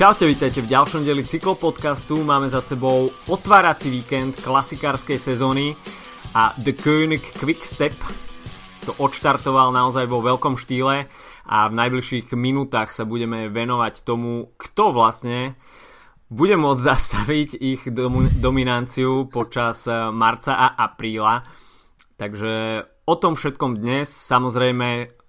Čaute, vítajte v ďalšom deli cyklopodcastu. Máme za sebou otvárací víkend klasikárskej sezóny a The König Quickstep to odštartoval naozaj vo veľkom štýle a v najbližších minútach sa budeme venovať tomu, kto vlastne bude môcť zastaviť ich dom- dominanciu počas eh, marca a apríla. Takže o tom všetkom dnes, samozrejme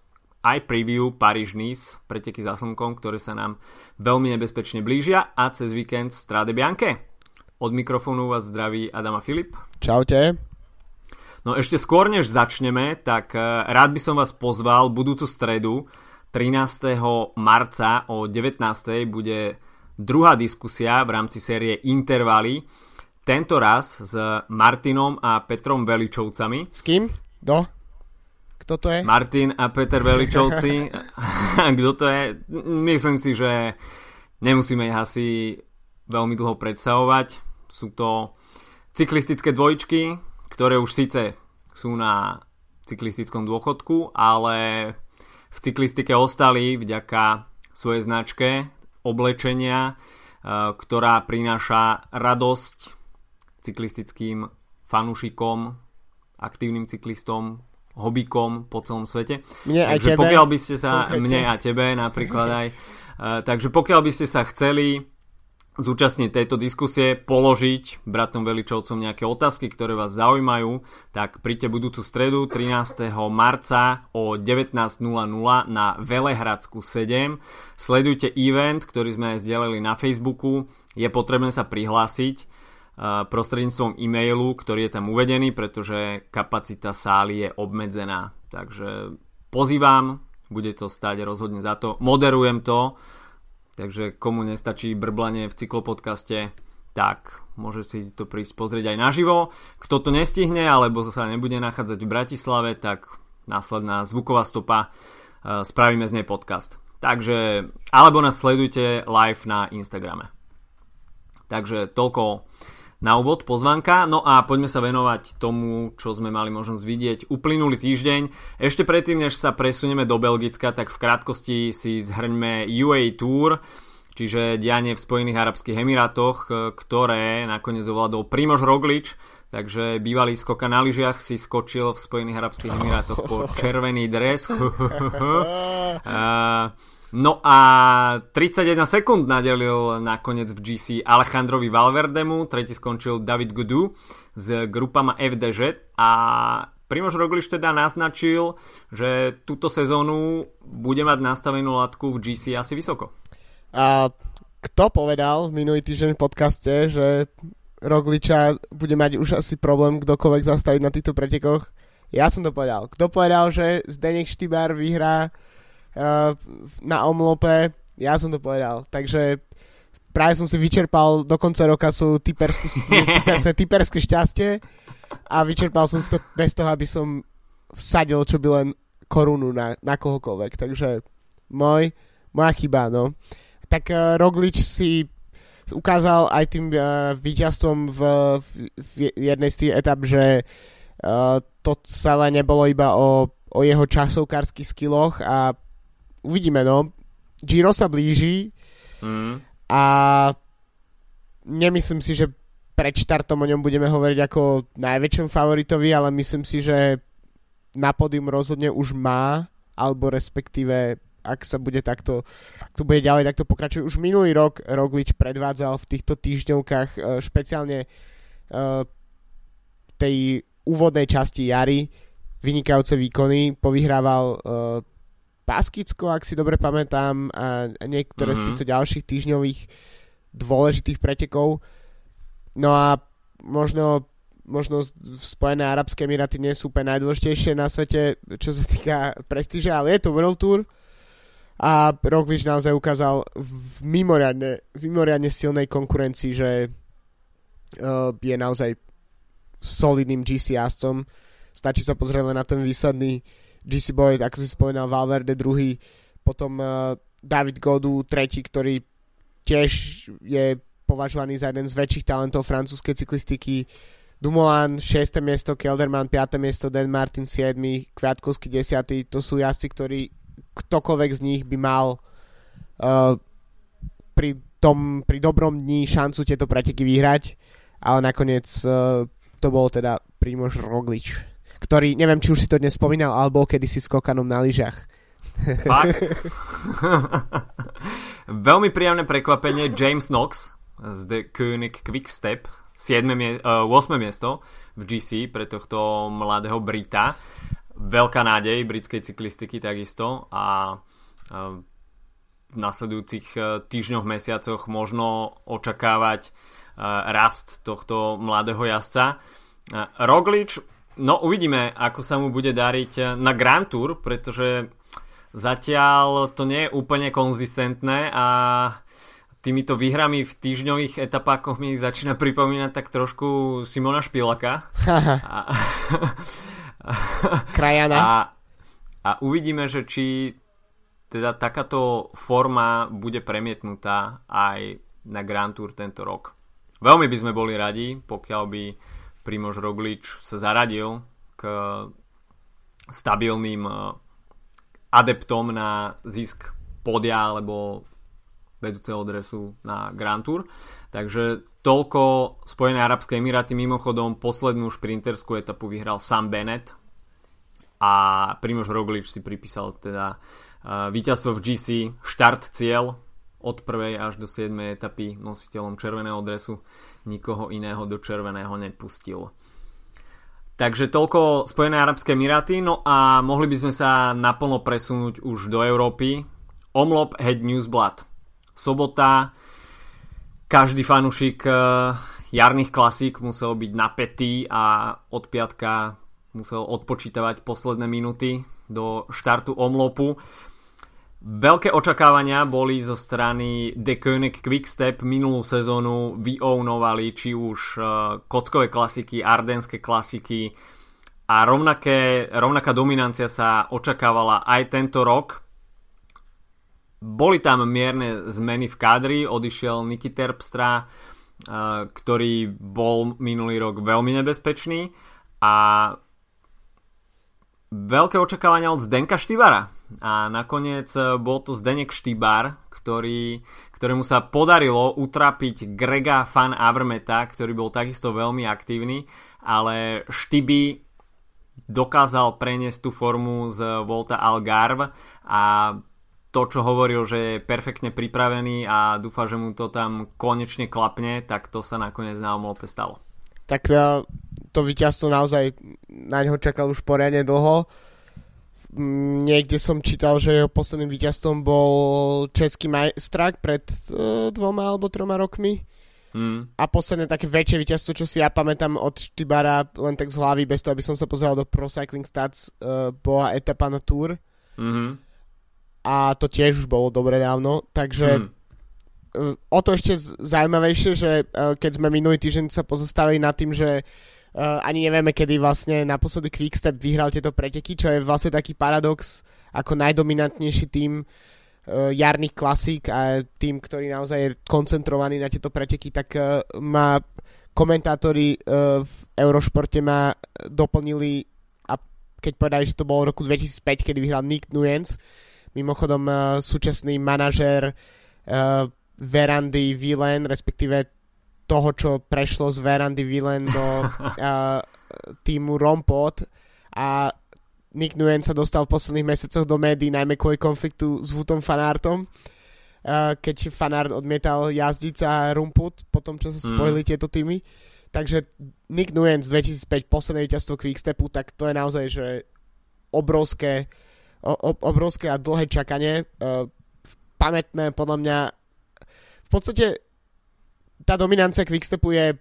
aj preview Paríž-Nice, preteky za slnkom, ktoré sa nám veľmi nebezpečne blížia a cez víkend Strade Bianche. Od mikrofónu vás zdraví Adama Filip. Čaute. No ešte skôr než začneme, tak eh, rád by som vás pozval budúcu stredu 13. marca o 19. bude druhá diskusia v rámci série Intervaly. Tento raz s Martinom a Petrom Veličovcami. S kým? Do? Kto to je? Martin a Peter Veličovci. Kto to je? Myslím si, že nemusíme ich asi veľmi dlho predstavovať. Sú to cyklistické dvojčky, ktoré už síce sú na cyklistickom dôchodku, ale v cyklistike ostali vďaka svojej značke oblečenia, eh, ktorá prináša radosť cyklistickým fanúšikom, aktívnym cyklistom, hobíkom po celom svete. Mne aj takže tebe. pokiaľ by ste sa, Konkrétne. mne a tebe napríklad aj, uh, takže pokiaľ by ste sa chceli zúčastniť tejto diskusie, položiť bratom Veličovcom nejaké otázky, ktoré vás zaujímajú, tak príďte budúcu stredu 13. marca o 19.00 na Velehradsku 7. Sledujte event, ktorý sme aj zdieľali na Facebooku. Je potrebné sa prihlásiť prostredníctvom e-mailu, ktorý je tam uvedený, pretože kapacita sály je obmedzená. Takže pozývam, bude to stať rozhodne za to. Moderujem to, takže komu nestačí brblanie v cyklopodcaste, tak môže si to prísť pozrieť aj naživo. Kto to nestihne, alebo sa nebude nachádzať v Bratislave, tak následná zvuková stopa, uh, spravíme z nej podcast. Takže, alebo nás sledujte live na Instagrame. Takže toľko na úvod pozvanka. No a poďme sa venovať tomu, čo sme mali možnosť vidieť uplynulý týždeň. Ešte predtým, než sa presunieme do Belgicka, tak v krátkosti si zhrňme UAE Tour, čiže dianie v Spojených Arabských Emirátoch, ktoré nakoniec ovládol Primož Roglič, takže bývalý skoka na lyžiach si skočil v Spojených Arabských Emirátoch po červený dres. Uh, No a 31 sekúnd nadelil nakoniec v GC Alejandrovi Valverdemu, tretí skončil David Gudu s grupama FDŽ a Primož Roglič teda naznačil, že túto sezónu bude mať nastavenú latku v GC asi vysoko. A kto povedal minulý týždeň v podcaste, že Rogliča bude mať už asi problém kdokoľvek zastaviť na týchto pretekoch? Ja som to povedal. Kto povedal, že Zdenek Štybár vyhrá na omlope? Ja som to povedal. Takže práve som si vyčerpal do konca roka sú typerskú, typerské, typerské šťastie a vyčerpal som si to bez toho, aby som vsadil, čo by len korunu na, na kohokoľvek. Takže môj, moja chyba, no. Tak uh, Roglič si ukázal aj tým uh, víťazstvom v, v, v jednej z tých etap, že uh, to celé nebolo iba o, o jeho časovkárskych skilloch a uvidíme, no. Giro sa blíži Mm. a nemyslím si, že pred štartom o ňom budeme hovoriť ako najväčšom favoritovi, ale myslím si, že na pódium rozhodne už má, alebo respektíve ak sa bude takto, ak to bude ďalej takto pokračuje. Už minulý rok Roglič predvádzal v týchto týždňovkách e, špeciálne e, tej úvodnej časti jary vynikajúce výkony, povyhrával e, Baskicko, ak si dobre pamätám, a niektoré mm-hmm. z týchto ďalších týždňových dôležitých pretekov. No a možno, možno Spojené Arabské Emiráty nie sú úplne najdôležitejšie na svete, čo sa týka prestíže, ale je to World Tour a Roglič naozaj ukázal v mimoriadne, v mimoriadne silnej konkurencii, že uh, je naozaj solidným GC jazdcom. Stačí sa pozrieť len na ten výsledný GC Boy, ako si spomínal, Valverde druhý, potom uh, David Godu tretí, ktorý tiež je považovaný za jeden z väčších talentov francúzskej cyklistiky. Dumoulin 6. miesto, Kelderman 5. miesto, Dan Martin 7. Kviatkovský 10. To sú jazdci, ktorí ktokoľvek z nich by mal uh, pri tom, pri dobrom dni šancu tieto preteky vyhrať, ale nakoniec uh, to bol teda Primož Roglič, ktorý, neviem, či už si to dnes spomínal, alebo kedy si skokanom na lyžach. Fakt? Veľmi príjemné prekvapenie James Knox z The Koenig Quickstep 7. Mie- uh, 8. miesto v GC pre tohto mladého Brita. Veľká nádej britskej cyklistiky takisto a uh, v nasledujúcich uh, týždňoch, mesiacoch možno očakávať uh, rast tohto mladého jazdca. Roglič, no uvidíme, ako sa mu bude dariť na Grand Tour, pretože Zatiaľ to nie je úplne konzistentné a týmito výhrami v týždňových etapákoch mi začína pripomínať tak trošku Simona Špilaka. a, Krajana. A, a uvidíme, že či teda takáto forma bude premietnutá aj na Grand Tour tento rok. Veľmi by sme boli radi, pokiaľ by Primož Roglič sa zaradil k stabilným adeptom na zisk podia alebo vedúceho dresu na Grand Tour. Takže toľko Spojené Arabské Emiráty. Mimochodom poslednú šprinterskú etapu vyhral Sam Bennett a Primož Roglič si pripísal teda uh, víťazstvo v GC, štart cieľ od prvej až do 7. etapy nositeľom červeného dresu nikoho iného do červeného nepustil. Takže toľko Spojené Arabské Emiráty. No a mohli by sme sa naplno presunúť už do Európy. Omlop Head Newsblad. Sobota. Každý fanúšik eh, jarných klasík musel byť napätý a od piatka musel odpočítavať posledné minuty do štartu Omlopu. Veľké očakávania boli zo strany The Koenig Quickstep minulú sezónu vyounovali či už uh, kockové klasiky, ardenské klasiky. A rovnaké, rovnaká dominancia sa očakávala aj tento rok. Boli tam mierne zmeny v kádri, odišiel Niky Terpstra, uh, ktorý bol minulý rok veľmi nebezpečný. A veľké očakávania od Zdenka Štivara a nakoniec e, bol to Zdenek Štýbar, ktorý, ktorému sa podarilo utrapiť Grega Fan Avermeta, ktorý bol takisto veľmi aktívny, ale Štiby dokázal preniesť tú formu z Volta Algarve a to, čo hovoril, že je perfektne pripravený a dúfa, že mu to tam konečne klapne, tak to sa nakoniec na Omlope stalo. Tak e, to víťazstvo naozaj na neho čakal už poriadne dlho niekde som čítal, že jeho posledným víťazstvom bol český majstrák pred uh, dvoma alebo troma rokmi. Mm. A posledné také väčšie víťazstvo, čo si ja pamätám od Štybara, len tak z hlavy, bez toho, aby som sa pozeral do Pro Cycling Stats, uh, bola etapa na Tour. Mm-hmm. A to tiež už bolo dobre dávno, takže mm. uh, o to ešte zaujímavejšie, že uh, keď sme minulý týždeň sa pozostavili nad tým, že uh, Uh, ani nevieme, kedy vlastne naposledy Quickstep vyhral tieto preteky, čo je vlastne taký paradox ako najdominantnejší tým uh, jarných klasík a tým, ktorý naozaj je koncentrovaný na tieto preteky, tak uh, má komentátori uh, v Eurošporte ma doplnili a keď povedali, že to bolo v roku 2005, kedy vyhral Nick Nuens, mimochodom uh, súčasný manažer uh, Verandy Vilen, respektíve toho, čo prešlo z Verandy Villen do uh, týmu Rompot a Nick Nguyen sa dostal v posledných mesiacoch do médií, najmä kvôli konfliktu s Vutom Fanartom, uh, keď Fanart odmietal jazdiť za Rumput po tom, čo sa mm. spojili mm. tieto týmy. Takže Nick Nguyen z 2005 posledné víťazstvo Quickstepu, tak to je naozaj že obrovské, o, obrovské a dlhé čakanie. Uh, pamätné podľa mňa v podstate tá dominancia Quickstepu je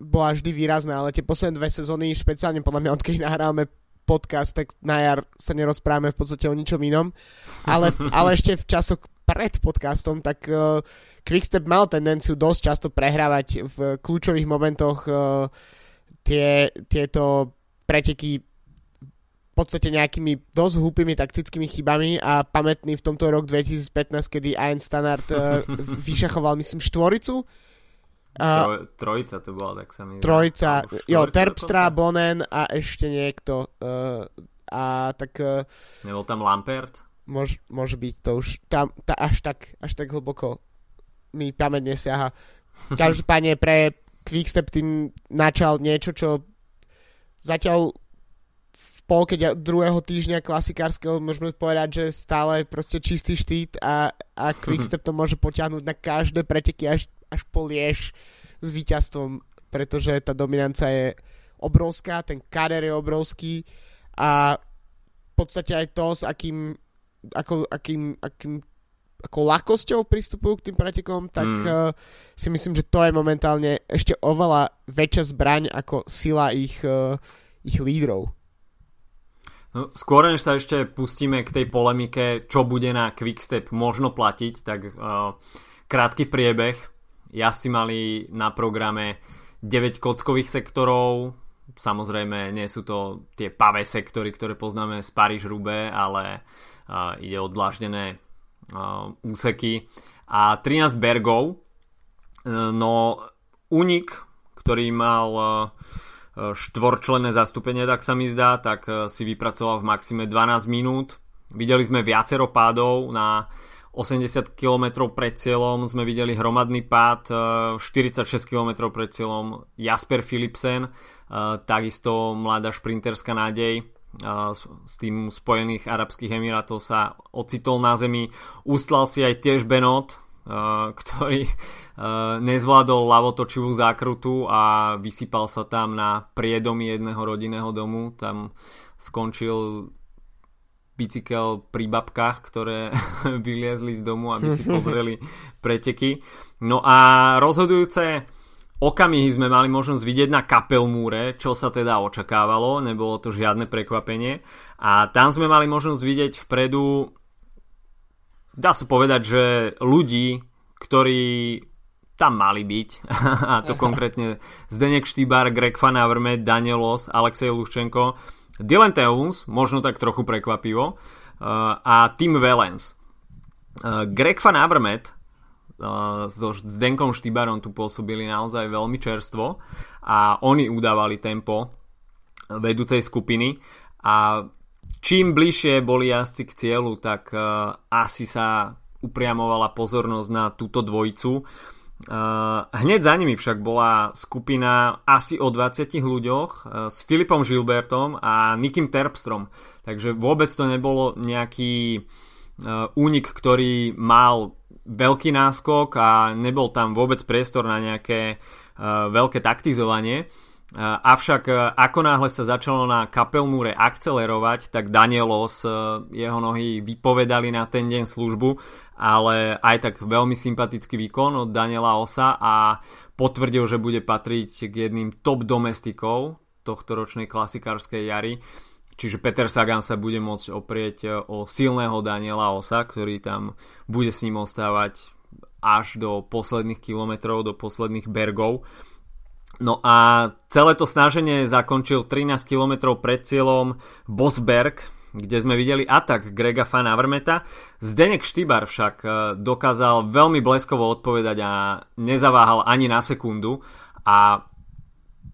bola vždy výrazná, ale tie posledné dve sezóny, špeciálne podľa mňa, odkedy nahráme podcast, tak na jar sa nerozprávame v podstate o ničom inom. Ale, ale ešte v časoch pred podcastom, tak uh, Quickstep mal tendenciu dosť často prehrávať v kľúčových momentoch uh, tie, tieto preteky podstate nejakými dosť hlúpými taktickými chybami a pamätný v tomto rok 2015, kedy Ian Stannard uh, vyšachoval, myslím, štvoricu. Uh, trojica to bola, tak sa mi... Trojica, jo, Terpstra, Bonen a ešte niekto. Uh, a tak... Uh, Nebol tam Lampert? Môž, môže byť to už tam, tá, až, tak, až tak hlboko mi pamäť nesiaha. Každopádne pre Quickstep tým načal niečo, čo zatiaľ polke druhého týždňa klasikárskeho môžeme povedať, že stále proste čistý štít a, a Quickstep to môže potiahnuť na každé preteky až, až po liež s víťazstvom, pretože tá dominancia je obrovská, ten kader je obrovský a v podstate aj to, s akým, ako, akým, akým ako ľahkosťou pristupujú k tým pretekom, tak mm. uh, si myslím, že to je momentálne ešte oveľa väčšia zbraň ako sila ich, uh, ich lídrov. No, skôr než sa ešte pustíme k tej polemike, čo bude na Quickstep možno platiť, tak uh, krátky priebeh. Ja si mali na programe 9 kockových sektorov, samozrejme nie sú to tie pavé sektory, ktoré poznáme z paríž rube ale uh, ide o dláždené uh, úseky a 13 bergov. Uh, no únik, ktorý mal uh, štvorčlenné zastúpenie, tak sa mi zdá, tak uh, si vypracoval v maxime 12 minút. Videli sme viacero pádov na 80 km pred cieľom sme videli hromadný pád, 46 km pred cieľom Jasper Philipsen, takisto mladá šprinterská nádej s tým Spojených Arabských Emirátov sa ocitol na zemi. Ustlal si aj tiež Benot, ktorý nezvládol lavotočivú zákrutu a vysypal sa tam na priedomy jedného rodinného domu. Tam skončil bicykel pri babkách, ktoré vyliezli z domu, aby si pozreli preteky. No a rozhodujúce okamihy sme mali možnosť vidieť na Kapelmúre, čo sa teda očakávalo, nebolo to žiadne prekvapenie. A tam sme mali možnosť vidieť vpredu, dá sa povedať, že ľudí, ktorí tam mali byť, a to konkrétne Zdenek Štýbar, Greg Van Avermaet, Danielos, Alexej Luščenko, Dylan Teuns, možno tak trochu prekvapivo, uh, a Tim Wellens. Uh, Greg Van Avermaet so Zdenkom Štýbarom tu pôsobili naozaj veľmi čerstvo a oni udávali tempo vedúcej skupiny a čím bližšie boli jazdci k cieľu, tak asi sa upriamovala pozornosť na túto dvojicu. Uh, hneď za nimi však bola skupina asi o 20 ľuďoch uh, s Filipom Žilbertom a Nikim Terpstrom. Takže vôbec to nebolo nejaký uh, únik, ktorý mal veľký náskok a nebol tam vôbec priestor na nejaké veľké taktizovanie. Avšak uh, ako náhle sa začalo na kapelmúre akcelerovať, tak Danielos, uh, jeho nohy vypovedali na ten deň službu, ale aj tak veľmi sympatický výkon od Daniela Osa a potvrdil, že bude patriť k jedným top domestikov tohto ročnej klasikárskej jary. Čiže Peter Sagan sa bude môcť oprieť e, o silného Daniela Osa, ktorý tam bude s ním ostávať až do posledných kilometrov, do posledných bergov. No a celé to snaženie zakončil 13 km pred cieľom Bosberg, kde sme videli atak Grega Van Avermeta. Zdenek Štýbar však e, dokázal veľmi bleskovo odpovedať a nezaváhal ani na sekundu a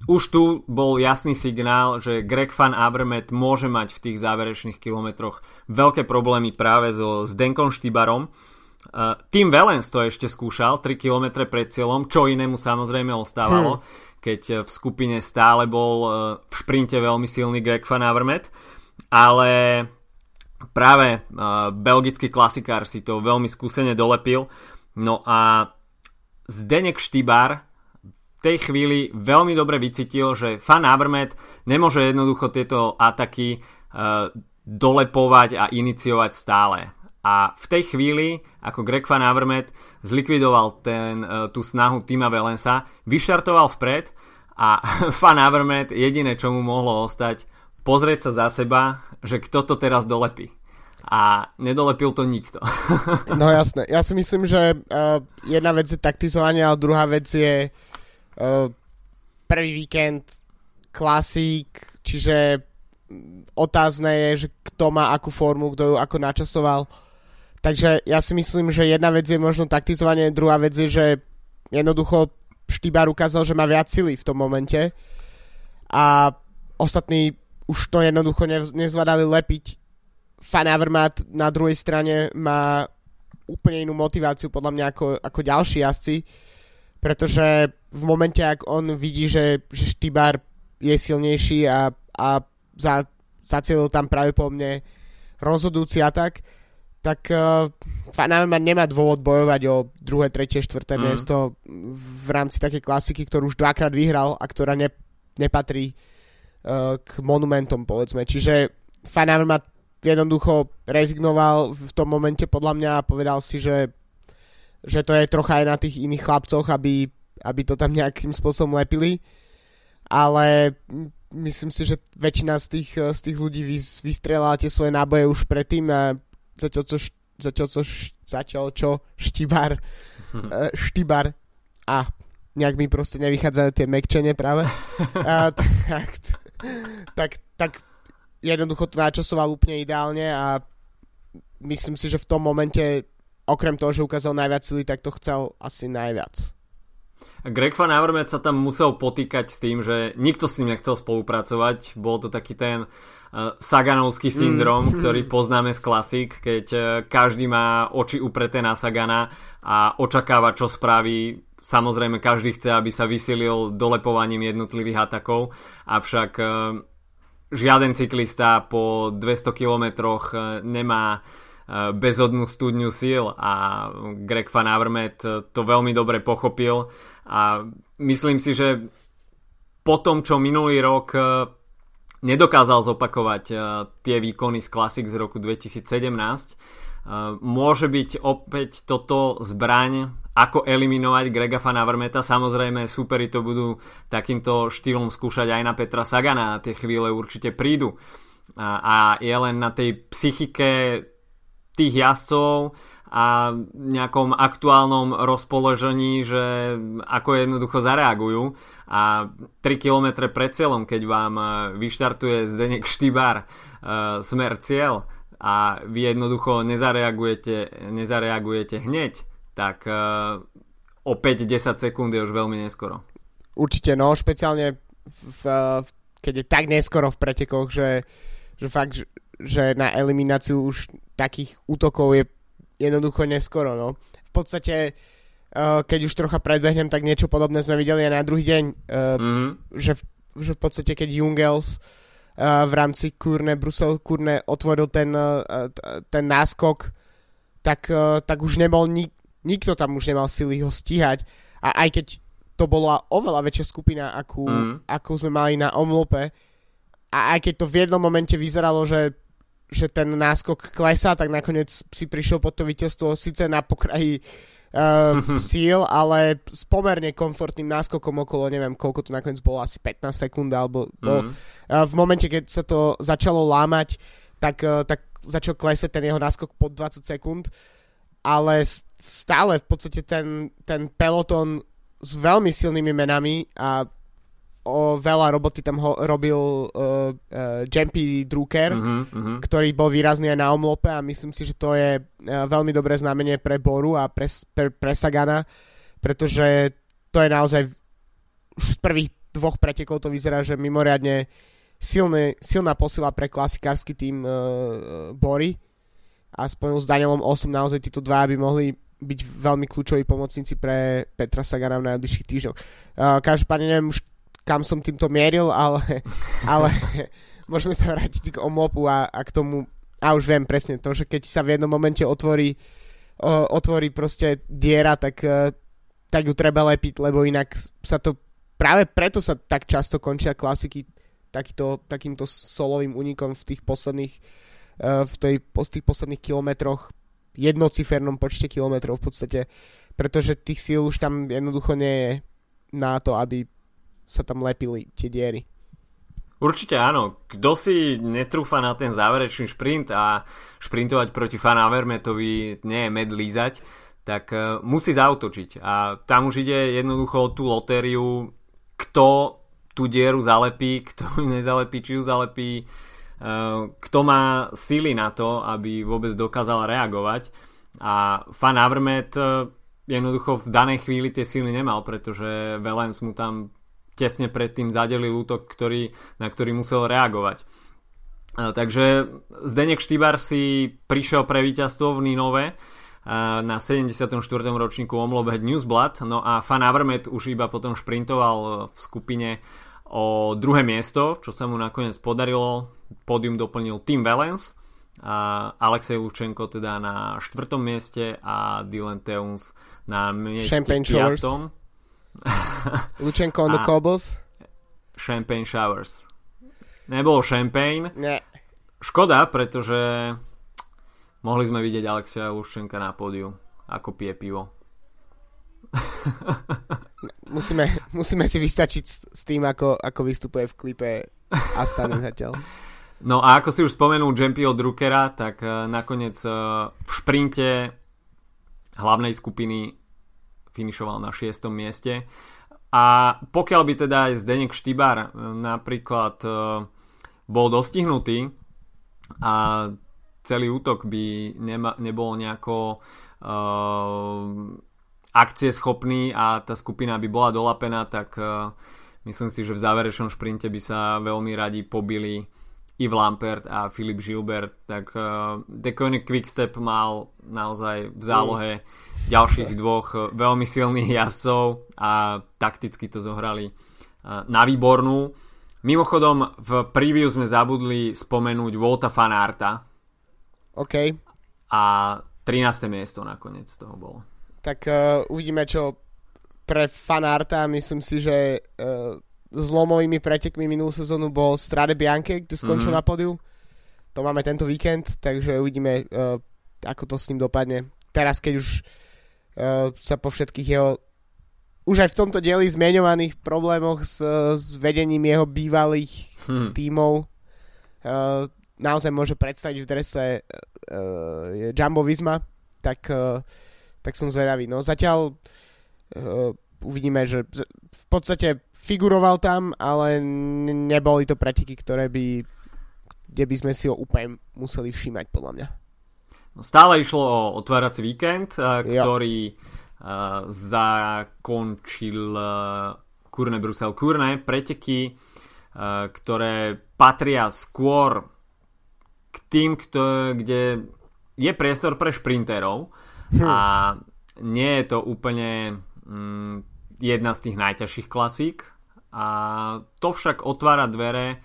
už tu bol jasný signál, že Greg Van Avermaet môže mať v tých záverečných kilometroch veľké problémy práve so Zdenkom Štybarom. Uh, Tim Valens to ešte skúšal 3 km pred cieľom, čo inému samozrejme ostávalo, hmm. Keď v skupine stále bol uh, v šprinte veľmi silný Greg Van Avermaet, ale práve uh, belgický klasikár si to veľmi skúsene dolepil. No a Zdenek Štybar tej chvíli veľmi dobre vycítil, že Fan Avermet nemôže jednoducho tieto ataky dolepovať a iniciovať stále. A v tej chvíli, ako Greg Van Avermet zlikvidoval ten, uh, tú snahu Tima Velensa, vyštartoval vpred a Fan Avermet jediné, čo mu mohlo ostať, pozrieť sa za seba, že kto to teraz dolepí a nedolepil to nikto. no jasné, ja si myslím, že uh, jedna vec je taktizovanie, a druhá vec je Eh, prvý víkend klasík, čiže otázne je, že kto má akú formu, kto ju ako načasoval. Takže ja si myslím, že jedna vec je možno taktizovanie, druhá vec je, že jednoducho Štýbar ukázal, že má viac sily v tom momente a ostatní už to jednoducho nezvládali lepiť. Fan Avermaet na druhej strane má úplne inú motiváciu podľa mňa ako, ako ďalší jazdci, pretože v momente, ak on vidí, že, že Štýbar je silnejší a, a za, zacielil tam práve po mne rozhodujúci atak, tak uh, Van nemá dôvod bojovať o druhé, tretie, štvrté mm. miesto v rámci takej klasiky, ktorú už dvakrát vyhral a ktorá ne, nepatrí uh, k monumentom, povedzme. Čiže Van jednoducho rezignoval v tom momente podľa mňa a povedal si, že, že to je trocha aj na tých iných chlapcoch, aby, aby to tam nejakým spôsobom lepili. Ale myslím si, že väčšina z tých, z tých ľudí vystrelala tie svoje náboje už predtým a zatiaľ čo, zatiaľ čo, zatiaľ čo štibar, štibar a nejak mi proste nevychádzajú tie mekčenie práve. a, tak, tak, tak jednoducho to načasoval úplne ideálne a myslím si, že v tom momente okrem toho, že ukázal najviac sily, tak to chcel asi najviac. Greg Van Avermaet sa tam musel potýkať s tým, že nikto s ním nechcel spolupracovať. Bol to taký ten uh, Saganovský mm. syndrom, mm. ktorý poznáme z klasik, keď uh, každý má oči upreté na Sagana a očakáva, čo spraví. Samozrejme, každý chce, aby sa vysilil dolepovaním jednotlivých atakov, avšak uh, žiaden cyklista po 200 kilometroch e, nemá e, bezodnú studňu síl a Greg Van Avermaet to veľmi dobre pochopil a myslím si, že po tom, čo minulý rok e, nedokázal zopakovať tie výkony z Classic z roku 2017, môže byť opäť toto zbraň ako eliminovať Grega Van Avermeta. Samozrejme, superi to budú takýmto štýlom skúšať aj na Petra Sagana a tie chvíle určite prídu. A je len na tej psychike tých jazdcov a nejakom aktuálnom rozpoložení, že ako jednoducho zareagujú a 3 km pred cieľom, keď vám e, vyštartuje Zdenek Štýbar uh, smer cieľ a vy jednoducho nezareagujete, nezareagujete hneď, tak uh, o 5-10 sekúnd je už veľmi neskoro. Určite, no, špeciálne v, v, keď je tak neskoro v pretekoch, že, že fakt, že na elimináciu už takých útokov je jednoducho neskoro, no. V podstate, uh, keď už trocha predbehnem, tak niečo podobné sme videli aj na druhý deň, mm-hmm. že, v, že v podstate, keď Jungels uh, v rámci Kurne, Brusel Kurne otvoril ten, ten náskok, tak, tak už nebol nik, nikto tam už nemal sily ho stíhať a aj keď to bola oveľa väčšia skupina, akú, mm. akú sme mali na omlope a aj keď to v jednom momente vyzeralo, že, že ten náskok klesá, tak nakoniec si prišiel pod to víťazstvo síce na pokraji uh, síl, ale s pomerne komfortným náskokom okolo, neviem, koľko to nakoniec bolo, asi 15 sekúnd, alebo mm. uh, v momente, keď sa to začalo lámať, tak, uh, tak začal klesať ten jeho náskok pod 20 sekúnd ale stále v podstate ten, ten peloton s veľmi silnými menami a o veľa roboty tam ho, robil uh, uh, Jumpy Drucker, uh-huh, uh-huh. ktorý bol výrazný aj na omlope a myslím si, že to je uh, veľmi dobré znamenie pre Boru a pre, pre, pre Sagana, pretože to je naozaj už z prvých dvoch pretekov to vyzerá, že mimoriadne silný, silná posila pre klasikársky tým uh, Bory a spojil s Danielom 8 naozaj títo dva by mohli byť veľmi kľúčoví pomocníci pre Petra Sagana v najbližších týždňoch. Uh, každopádne neviem už kam som týmto mieril, ale, ale môžeme sa vrátiť k omlopu a, a k tomu, a už viem presne to, že keď sa v jednom momente otvorí, uh, otvorí proste diera, tak, uh, tak ju treba lepiť, lebo inak sa to, práve preto sa tak často končia klasiky takýto, takýmto solovým únikom v tých posledných Eh, v tej, po tých posledných kilometroch, jednocifernom počte kilometrov v podstate, pretože tých síl už tam jednoducho nie je na to, aby sa tam lepili tie diery. Určite áno. Kto si netrúfa na ten záverečný šprint a šprintovať proti Fana Vermetovi nie je med lízať, tak uh, musí zautočiť. A tam už ide jednoducho o tú lotériu, kto tú dieru zalepí, kto ju nezalepí, či ju zalepí Eh, kto má síly na to, aby vôbec dokázal reagovať. A Fan Avermet eh, jednoducho v danej chvíli tie síly nemal, pretože Velens mu tam tesne predtým zadelil útok, ktorý, na ktorý musel reagovať. Eh, takže Zdenek Štýbar si prišiel pre víťazstvo v Ninove na 74. ročníku Omlobe Newsblad. No a Fan Avermet už iba potom šprintoval v skupine o druhé miesto, čo sa mu nakoniec podarilo. Pódium doplnil Tim Valens, Alexej Lučenko teda na štvrtom mieste a Dylan Teuns na mieste Champagne piatom. Lučenko on the cobbles. Champagne Showers. Nebolo Champagne. Ne. Škoda, pretože mohli sme vidieť Alexia Luščenka na pódiu, ako pije pivo. musíme, musíme si vystačiť s, s tým, ako, ako vystupuje v klipe Astany zatiaľ. No a ako si už spomenul Jempio Druckera, tak uh, nakoniec uh, v šprinte hlavnej skupiny finišoval na 6. mieste. A pokiaľ by teda aj Zdenek Štýbar uh, napríklad uh, bol dostihnutý a celý útok by nema, nebol nejako uh, akcieschopný a tá skupina by bola dolapená, tak uh, myslím si, že v záverečnom šprinte by sa veľmi radi pobili Yves Lampert a Filip Gilbert, tak uh, Deconic Quickstep mal naozaj v zálohe ďalších dvoch uh, veľmi silných jazdcov a takticky to zohrali uh, na výbornú. Mimochodom, v preview sme zabudli spomenúť Volta Fanarta. OK. A 13. miesto nakoniec toho bolo tak uh, uvidíme, čo pre fanarta. Myslím si, že uh, zlomovými pretekmi minulú sezónu bol Strade Bianche, kde skončil mm-hmm. na podiu. To máme tento víkend, takže uvidíme, uh, ako to s ním dopadne. Teraz, keď už uh, sa po všetkých jeho už aj v tomto dieli zmieňovaných problémoch s, s vedením jeho bývalých hmm. tímov uh, naozaj môže predstaviť v drese uh, Jumbo Visma, tak uh, tak som zvedavý. No zatiaľ uh, uvidíme, že v podstate figuroval tam, ale neboli to preteky, ktoré by kde by sme si ho úplne museli všímať, podľa mňa. No stále išlo o otvárací víkend, uh, ktorý uh, zakončil uh, Kurne Brusel Kurne, preteky, ktoré patria skôr k tým, kde je priestor pre šprinterov Hm. A nie je to úplne mm, jedna z tých najťažších klasík. A to však otvára dvere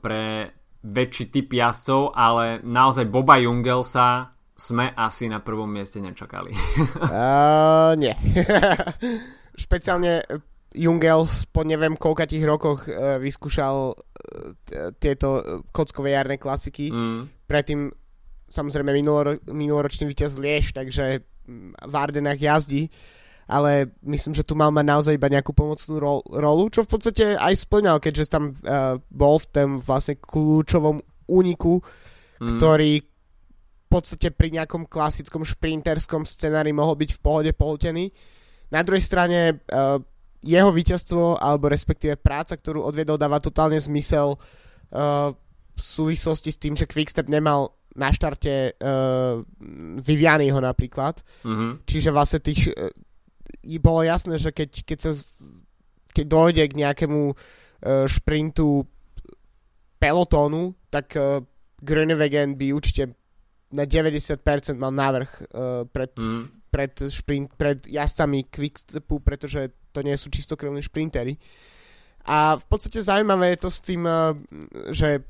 pre väčší typ jazdcov, ale naozaj Boba Jungelsa sme asi na prvom mieste nečakali. uh, nie. Špeciálne Jungels po neviem koľkatých rokoch uh, vyskúšal uh, tieto kockové jarné klasiky. Mm. Predtým samozrejme minuloro, minuloročný víťaz Lieš, takže mm, v Ardenách jazdí, ale myslím, že tu mal mať naozaj iba nejakú pomocnú ro- rolu, čo v podstate aj splňal, keďže tam uh, bol v tom vlastne kľúčovom úniku, mm. ktorý v podstate pri nejakom klasickom šprinterskom scenári mohol byť v pohode pohltený. Na druhej strane uh, jeho víťazstvo, alebo respektíve práca, ktorú odviedol, dáva totálne zmysel uh, v súvislosti s tým, že Quickstep nemal na štarte uh, Vivianyho napríklad. Mm-hmm. Čiže vlastne tých bolo jasné, že keď, keď sa keď dojde k nejakému uh, šprintu pelotónu, tak uh, Grönewegen by určite na 90% mal návrh uh, pred, mm. pred, šprint, pred jazdcami Quickstepu, pretože to nie sú čistokrvní šprintery. A v podstate zaujímavé je to s tým, že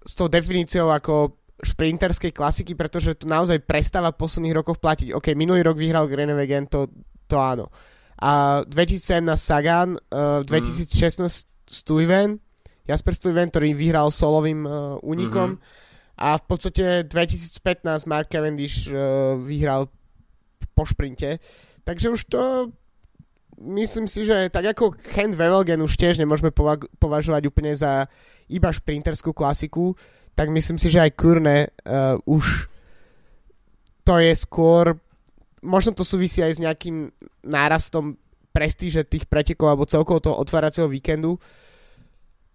s tou definíciou ako šprinterskej klasiky, pretože to naozaj prestáva v posledných rokoch platiť. OK, minulý rok vyhral Grenewegen, to, to áno. A 2017 Sagan, uh, 2016 mm. Stuyven, Jasper Stuyven, ktorý vyhral solovým uh, únikom mm-hmm. a v podstate 2015 Mark Cavendish uh, vyhral po šprinte. Takže už to myslím si, že tak ako Kent Wevelgen už tiež nemôžeme pova- považovať úplne za iba šprinterskú klasiku, tak myslím si, že aj Kurne uh, už to je skôr možno to súvisí aj s nejakým nárastom prestíže tých pretekov alebo celkovo toho otváracieho víkendu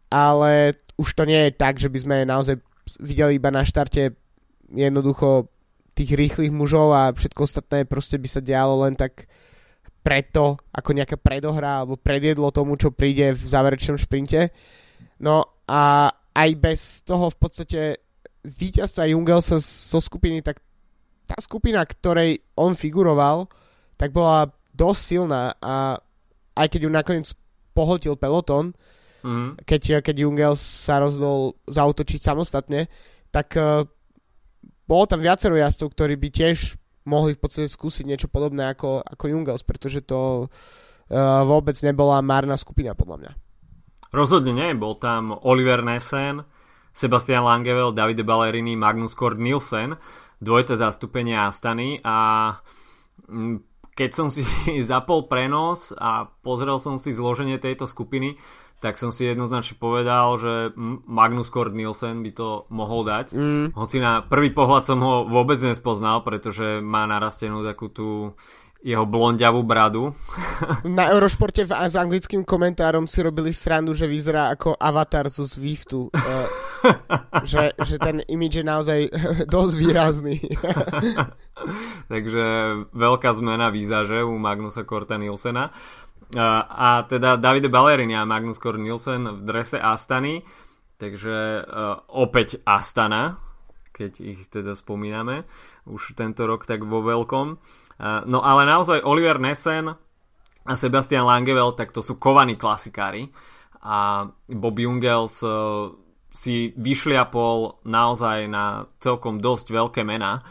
ale už to nie je tak, že by sme naozaj videli iba na štarte jednoducho tých rýchlych mužov a všetko ostatné proste by sa dialo len tak preto, ako nejaká predohra alebo predjedlo tomu, čo príde v záverečnom šprinte. No a aj bez toho v podstate víťazstva Jungelsa zo skupiny, tak tá skupina, ktorej on figuroval, tak bola dosť silná a aj keď ju nakoniec pohltil peloton, mm-hmm. keď, keď Jungels sa rozhodol zautočiť samostatne, tak uh, bolo tam viacero jazdcov, ktorí by tiež mohli v podstate skúsiť niečo podobné ako, ako Jungels, pretože to uh, vôbec nebola márna skupina podľa mňa. Rozhodne nie, bol tam Oliver Nessen, Sebastian Langevel, Davide Ballerini, Magnus Kort Nielsen, dvojité zastúpenie Astany a mm, keď som si zapol prenos a pozrel som si zloženie tejto skupiny, tak som si jednoznačne povedal, že Magnus Kort Nielsen by to mohol dať. Mm. Hoci na prvý pohľad som ho vôbec nespoznal, pretože má narastenú takú tú jeho blondiavú bradu. Na Eurošporte v, s anglickým komentárom si robili srandu, že vyzerá ako avatar zo Zwiftu. Že, že ten imidž je naozaj dosť výrazný. Takže veľká zmena výzaže u Magnusa Korta Nielsena. Uh, a teda Davide Ballerini a Magnus Kort Nielsen v drese Astany. Takže uh, opäť Astana, keď ich teda spomíname už tento rok tak vo veľkom. No ale naozaj Oliver Nessen a Sebastian Langevel, tak to sú kovaní klasikári a Bob Jungels e, si vyšliapol naozaj na celkom dosť veľké mená. E,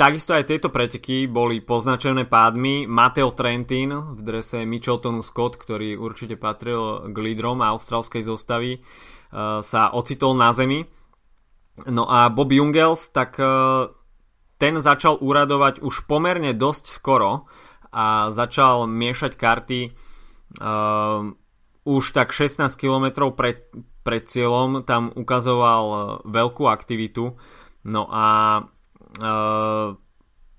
takisto aj tieto preteky boli poznačené pádmi. Mateo Trentin v drese Micheltonu Scott, ktorý určite patril k lídrom australskej zostavy, e, sa ocitol na zemi. No a Bob Jungels, tak ten začal úradovať už pomerne dosť skoro a začal miešať karty už tak 16 km pred, pred cieľom, tam ukazoval uh, veľkú aktivitu. No a uh,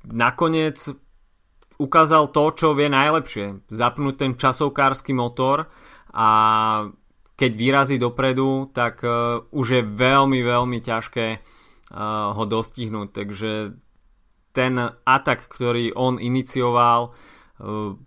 nakoniec ukázal to, čo vie najlepšie. Zapnúť ten časovkársky motor a keď vyrazí dopredu, tak uh, už je veľmi, veľmi ťažké uh, ho dostihnúť. Takže ten atak, ktorý on inicioval, eh,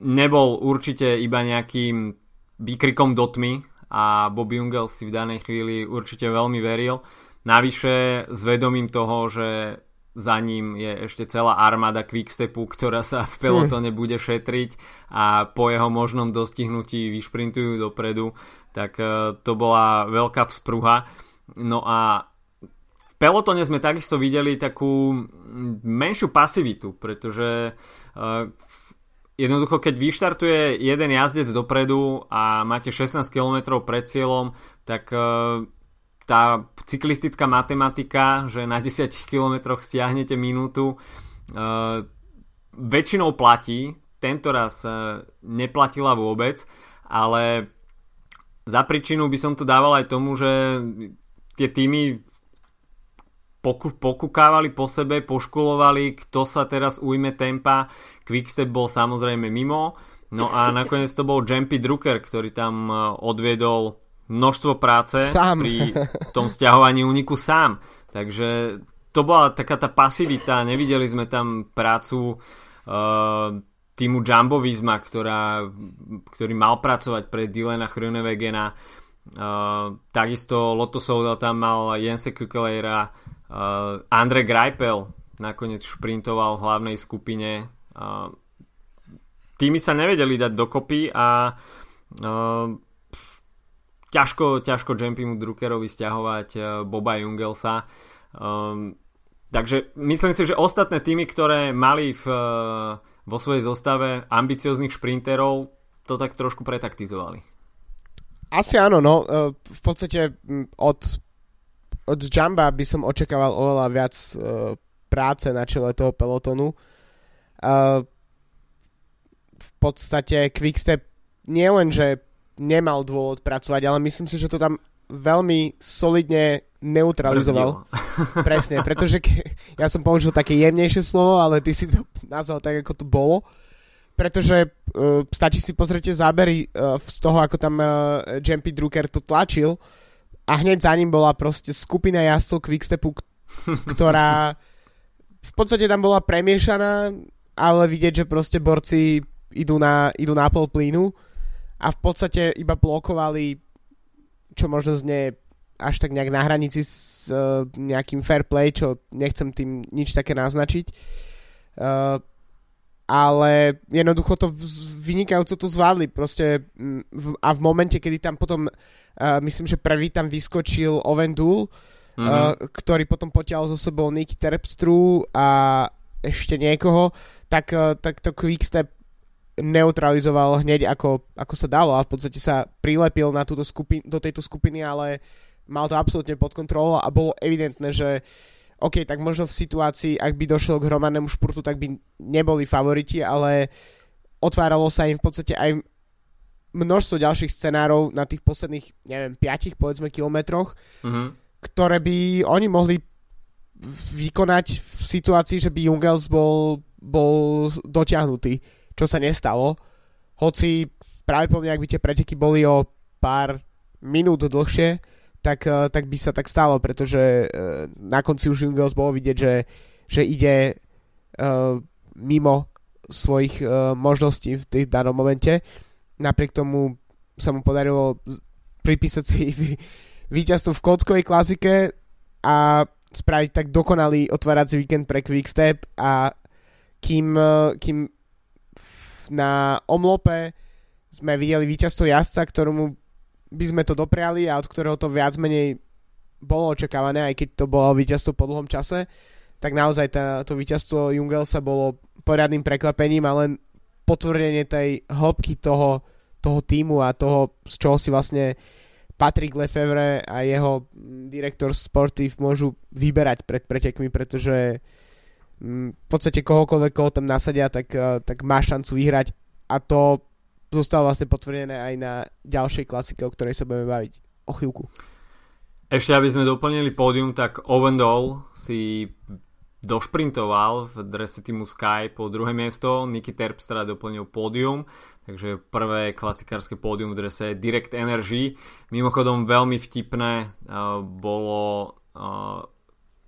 nebol určite iba nejakým výkrikom do tmy a Bob Jungel si v danej chvíli určite veľmi veril. Navyše s vedomím toho, že za ním je ešte celá armáda Quickstepu, ktorá sa v pelotone bude šetriť a po jeho možnom dostihnutí vyšprintujú dopredu, tak eh, to bola veľká vzpruha. No a pelotone sme takisto videli takú menšiu pasivitu, pretože uh, jednoducho keď vyštartuje jeden jazdec dopredu a máte 16 km pred cieľom, tak uh, tá cyklistická matematika, že na 10 km stiahnete minútu, uh, väčšinou platí, tento raz uh, neplatila vôbec, ale za príčinu by som to dával aj tomu, že tie týmy poku- pokukávali po sebe, poškulovali, kto sa teraz ujme tempa. Quickstep bol samozrejme mimo. No a nakoniec to bol Jumpy Drucker, ktorý tam e, odviedol množstvo práce sám. pri tom stiahovaní úniku sám. Takže to bola taká tá pasivita, nevideli sme tam prácu uh, týmu Jumbo Visma, ktorá, ktorý mal pracovať pre Dylana Chrunewegena. Uh, takisto Lotto Soudal tam mal Jense Kukeleira, Uh, Andre Greipel nakoniec šprintoval v hlavnej skupine. Týmy sa nevedeli dať dokopy a ťažko, ťažko Jampimu Druckerovi stiahovať uh, Boba Jungelsa. Um, takže myslím si, že ostatné týmy, ktoré mali v, uh, vo svojej zostave ambicioznych šprinterov, to tak trošku pretaktizovali. Asi áno, no. V podstate od od Jamba by som očakával oveľa viac práce na čele toho pelotonu. Uh, v podstate Quickstep nie len, že nemal dôvod pracovať, ale myslím si, že to tam veľmi solidne neutralizoval. Presne, pretože ke, ja som použil také jemnejšie slovo, ale ty si to nazval tak, ako to bolo. Pretože uh, stačí si pozrieť zábery uh, z toho, ako tam uh, Jumpy Drucker to tlačil a hneď za ním bola proste skupina jazdcov Quickstepu, ktorá v podstate tam bola premiešaná, ale vidieť, že proste borci idú na, idú na pol plynu a v podstate iba blokovali čo možno znie až tak nejak na hranici s uh, nejakým fair play, čo nechcem tým nič také naznačiť. Uh, ale jednoducho to vynikajúco to zvládli proste v, a v momente, kedy tam potom uh, myslím, že prvý tam vyskočil Owen Duel, mm-hmm. uh, ktorý potom potiaľ so sebou Nick Terpstru a ešte niekoho, uh, tak to Quickstep neutralizoval hneď ako, ako sa dalo a v podstate sa prilepil na túto skupin, do tejto skupiny, ale mal to absolútne pod kontrolou a bolo evidentné, že OK, tak možno v situácii, ak by došlo k hromadnému športu, tak by neboli favoriti, ale otváralo sa im v podstate aj množstvo ďalších scenárov na tých posledných, neviem, 5 povedzme kilometroch, mm-hmm. ktoré by oni mohli vykonať v situácii, že by Jungels bol, bol dotiahnutý čo sa nestalo. Hoci práve po mňa, ak by tie preteky boli o pár minút dlhšie, tak, eh, tak by sa tak stalo, pretože uh, na konci už Jungels bolo vidieť, že, že ide uh, mimo svojich možností v tej danom momente. Napriek tomu sa mu podarilo pripísať si víťazstvo v kockovej klasike a spraviť tak dokonalý otvárací víkend pre Quickstep a kým, kým na omlope sme videli víťazstvo jazdca, ktorému by sme to dopriali a od ktorého to viac menej bolo očakávané, aj keď to bolo víťazstvo po dlhom čase, tak naozaj tá, to víťazstvo Jungelsa bolo poriadnym prekvapením a len potvrdenie tej hĺbky toho, toho týmu a toho, z čoho si vlastne Patrick Lefevre a jeho direktor sportív môžu vyberať pred pretekmi, pretože v podstate kohokoľvek, koho tam nasadia, tak, eh, tak má šancu vyhrať a to zostalo vlastne potvrdené aj na ďalšej klasike, o ktorej sa budeme baviť o chvíľku. Ešte aby sme doplnili pódium, tak Ovendol si došprintoval v drese týmu Sky po druhé miesto, Niky Terpstra doplnil pódium, takže prvé klasikárske pódium v drese Direct Energy. Mimochodom veľmi vtipné uh, bolo uh,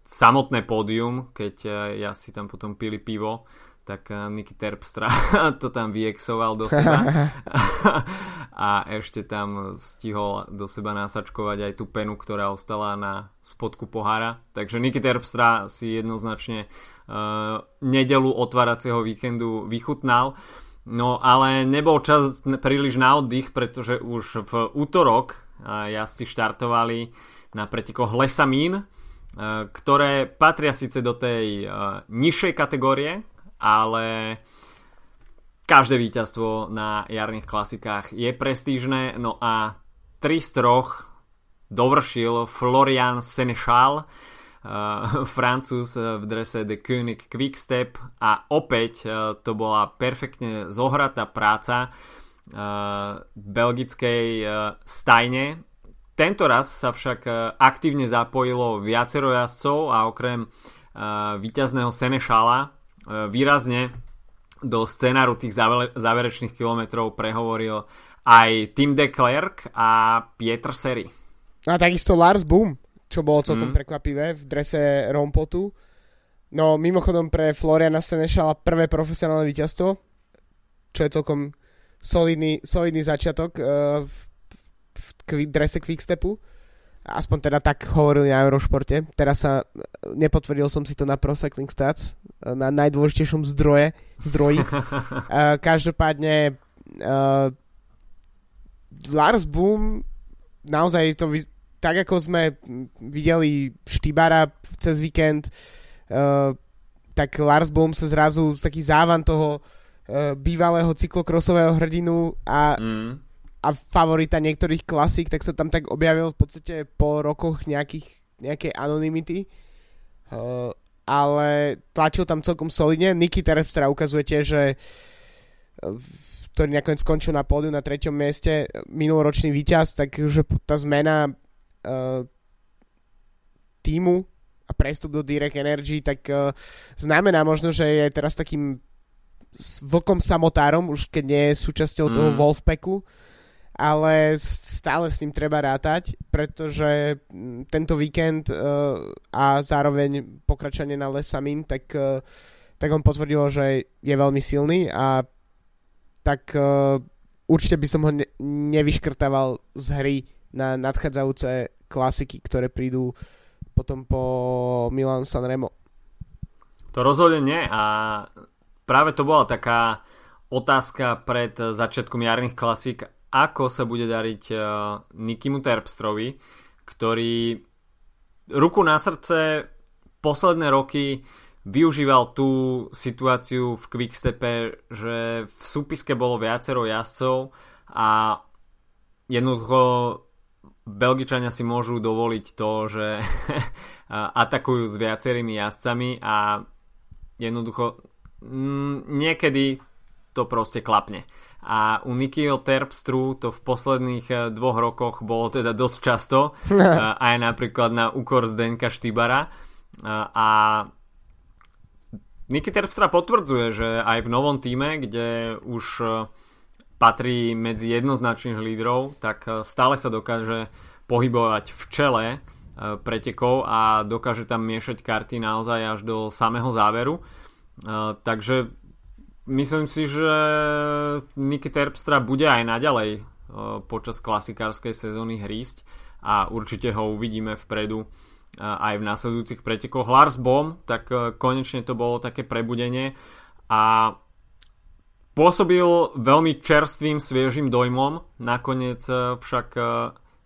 samotné pódium, keď eh, ja si tam potom pili pivo, tak eh, Niky Terpstra to tam vyexoval do seba a ešte tam stihol do seba nasačkovať aj tú penu, ktorá ostala na spodku pohára. Takže Niky Terpstra si jednoznačne uh, nedelu otváracieho víkendu vychutnal. No ale nebol čas príliš na oddych, pretože už v útorok uh, jazdci štartovali na pretekoch Lesamín, Eh, ktoré patria síce do tej uh, nižšej kategórie, ale každé víťazstvo na jarných klasikách je prestížne, no a tri z troch dovršil Florian Senechal, uh, Francúz v drese The König Quickstep. A opäť to bola perfektne zohratá práca belgickej stajne tento raz sa však e, aktívne zapojilo viacero jazdcov a okrem uh, víťazného Senešala uh, výrazne do scenáru tých záverečných kilometrov prehovoril aj Tim de Klerk a Pieter Seri. A takisto Lars Boom, čo bolo celkom mm. prekvapivé v drese Rompotu. No mimochodom pre Floriana Senešala prvé profesionálne víťazstvo, čo je celkom solidný, solidný začiatok uh, v drese Quickstepu. Aspoň teda tak hovorili na Eurošporte. Teraz sa, nepotvrdil som si to na Pro Cycling Stats, na najdôležitejšom zdroje, zdroji. uh, každopádne uh, Lars Boom naozaj to tak ako sme videli Štybara cez víkend, uh, tak Lars Boom sa zrazu taký závan toho uh, bývalého cyklokrosového hrdinu a mm a favorita niektorých klasík, tak sa tam tak objavil v podstate po rokoch nejakých, nejakej anonymity. Uh, ale tlačil tam celkom solidne. Niky Terpstra ukazuje tiež, že ktorý nakoniec skončil na pódiu na treťom mieste, minuloročný víťaz, takže tá zmena uh, týmu a prestup do Direct Energy, tak uh, znamená možno, že je teraz takým vlkom samotárom, už keď nie je súčasťou mm. toho Wolfpacku ale stále s ním treba rátať, pretože mm, tento víkend uh, a zároveň pokračovanie na Lesamin, tak, uh, tak on potvrdil, že je veľmi silný a tak uh, určite by som ho ne- nevyškrtával z hry na nadchádzajúce klasiky, ktoré prídu potom po Milan Sanremo. To rozhodne nie a práve to bola taká otázka pred začiatkom jarných klasík, ako sa bude dariť uh, Nikimu Terpstrovi, ktorý ruku na srdce posledné roky využíval tú situáciu v Quickstepe, že v súpiske bolo viacero jazdcov a jednoducho Belgičania si môžu dovoliť to, že atakujú s viacerými jazdcami a jednoducho mm, niekedy to proste klapne. A u Nikio Terpstru to v posledných eh, dvoch rokoch bolo teda dosť často, eh, aj napríklad na úkor Zdenka Štybara. Eh, a Niky Terpstra potvrdzuje, že aj v novom týme, kde už patrí medzi jednoznačných lídrov, tak stále sa dokáže pohybovať v čele pretekov a dokáže tam miešať karty naozaj až do samého záveru. Takže myslím si, že Niky Terpstra bude aj naďalej počas klasikárskej sezóny hrísť a určite ho uvidíme vpredu aj v nasledujúcich pretekoch. Lars Bom, tak konečne to bolo také prebudenie a pôsobil veľmi čerstvým, sviežým dojmom, nakoniec však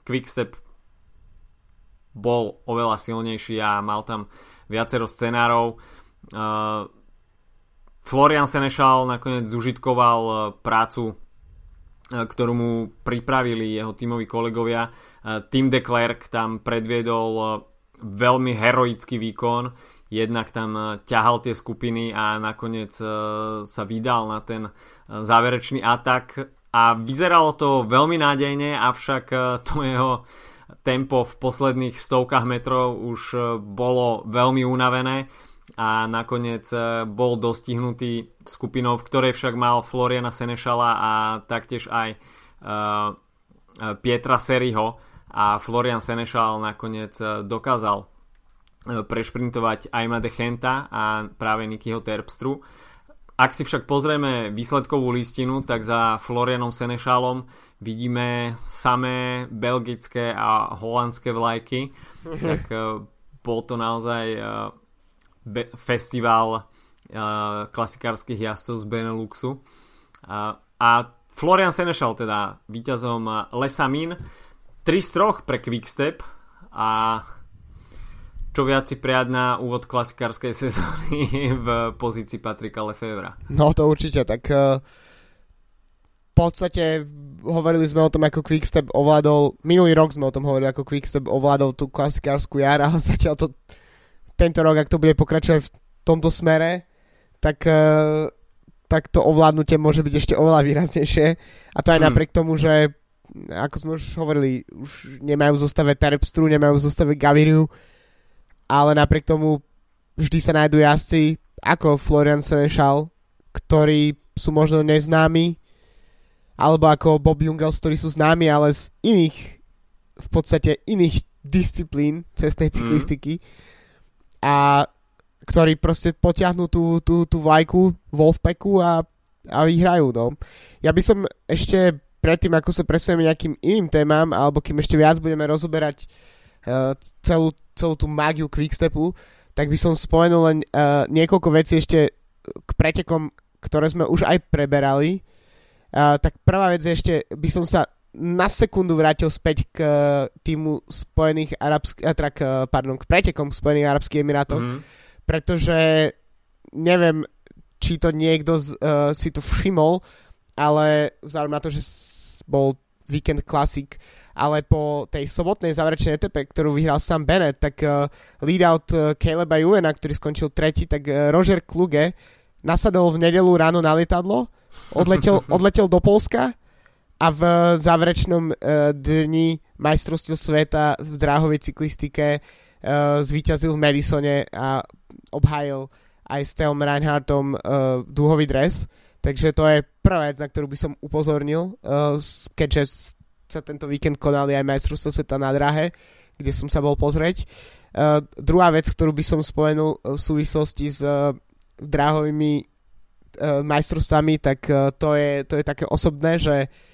Quickstep bol oveľa silnejší a mal tam viacero scenárov. Florian Senešal nakoniec zužitkoval e, prácu, e, ktorú mu pripravili jeho tímoví kolegovia. E, Tim de Klerk tam predviedol veľmi heroický výkon, jednak tam ťahal tie skupiny a nakoniec sa vydal na ten záverečný atak. A vyzeralo to veľmi nádejne, avšak to jeho tempo v posledných stovkách metrov už bolo veľmi unavené a nakoniec e, bol dostihnutý skupinou, v ktorej však mal Floriana Senešala a taktiež aj uh, Pietra Seriho a Florian Senešal nakoniec dokázal prešprintovať Aima de Chenta a práve Nikyho Terpstru. Ak si však pozrieme výsledkovú listinu, tak za Florianom Senešalom vidíme samé belgické a holandské vlajky. tak bol to naozaj be- festival uh, klasikárskych jazdcov z Beneluxu. Uh, a Florian Senešal teda víťazom Lesamin 3 z 3 pre Quickstep a čo viac si prijať na úvod klasikárskej sezóny v pozícii Patrika Lefevra. No to určite, tak uh, v podstate hovorili sme o tom, ako Quickstep ovládol, minulý rok sme o tom hovorili, ako Quickstep ovládol tú klasikárskú jar, ale zatiaľ to tento rok, ak to bude pokračovať v tomto smere, tak, uh, tak to ovládnutie môže byť ešte oveľa výraznejšie. A to aj hmm. napriek tomu, že ako sme už hovorili, už nemajú v zostave Terpstru, nemajú v zostave Gaviriu, ale napriek tomu vždy sa nájdú jazdci ako Florian Senešal, ktorí sú možno neznámi, alebo ako Bob Jungels, ktorí sú známi, ale z iných, v podstate iných disciplín cestnej hmm. cyklistiky. Mm a ktorí proste potiahnú tú, tú, tú vlajku Wolfpacku a, a vyhrajú. No. Ja by som ešte predtým, ako sa presunieme nejakým iným témam, alebo kým ešte viac budeme rozoberať uh, celú, celú tú mágiu Quickstepu, tak by som spomenul len uh, niekoľko vecí ešte k pretekom, ktoré sme už aj preberali. Uh, tak prvá vec ešte by som sa na sekundu vrátil späť k uh, týmu Spojených Arabských, teda k, pardon, k pretekom Spojených Arabských Emirátov, mm. pretože neviem, či to niekto z, uh, si to všimol, ale vzhľadom na to, že bol Weekend Classic, ale po tej sobotnej záverečnej etape, ktorú vyhral Sam Bennett, tak uh, lead-out uh, Caleba Juvena, ktorý skončil tretí, tak uh, Roger Kluge nasadol v nedelu ráno na lietadlo, odletel, odletel do Polska a v záverečnom uh, dni majstrovstiev sveta v dráhovej cyklistike uh, zvíťazil v Madisone a obhájil aj s Teom Reinhardtom uh, dúhový dres. Takže to je prvá vec, na ktorú by som upozornil, uh, keďže sa tento víkend konali aj majstrovstvo sveta na dráhe, kde som sa bol pozrieť. Uh, druhá vec, ktorú by som spomenul v súvislosti s, s dráhovými uh, majstrovstvami, tak uh, to, je, to je také osobné, že uh,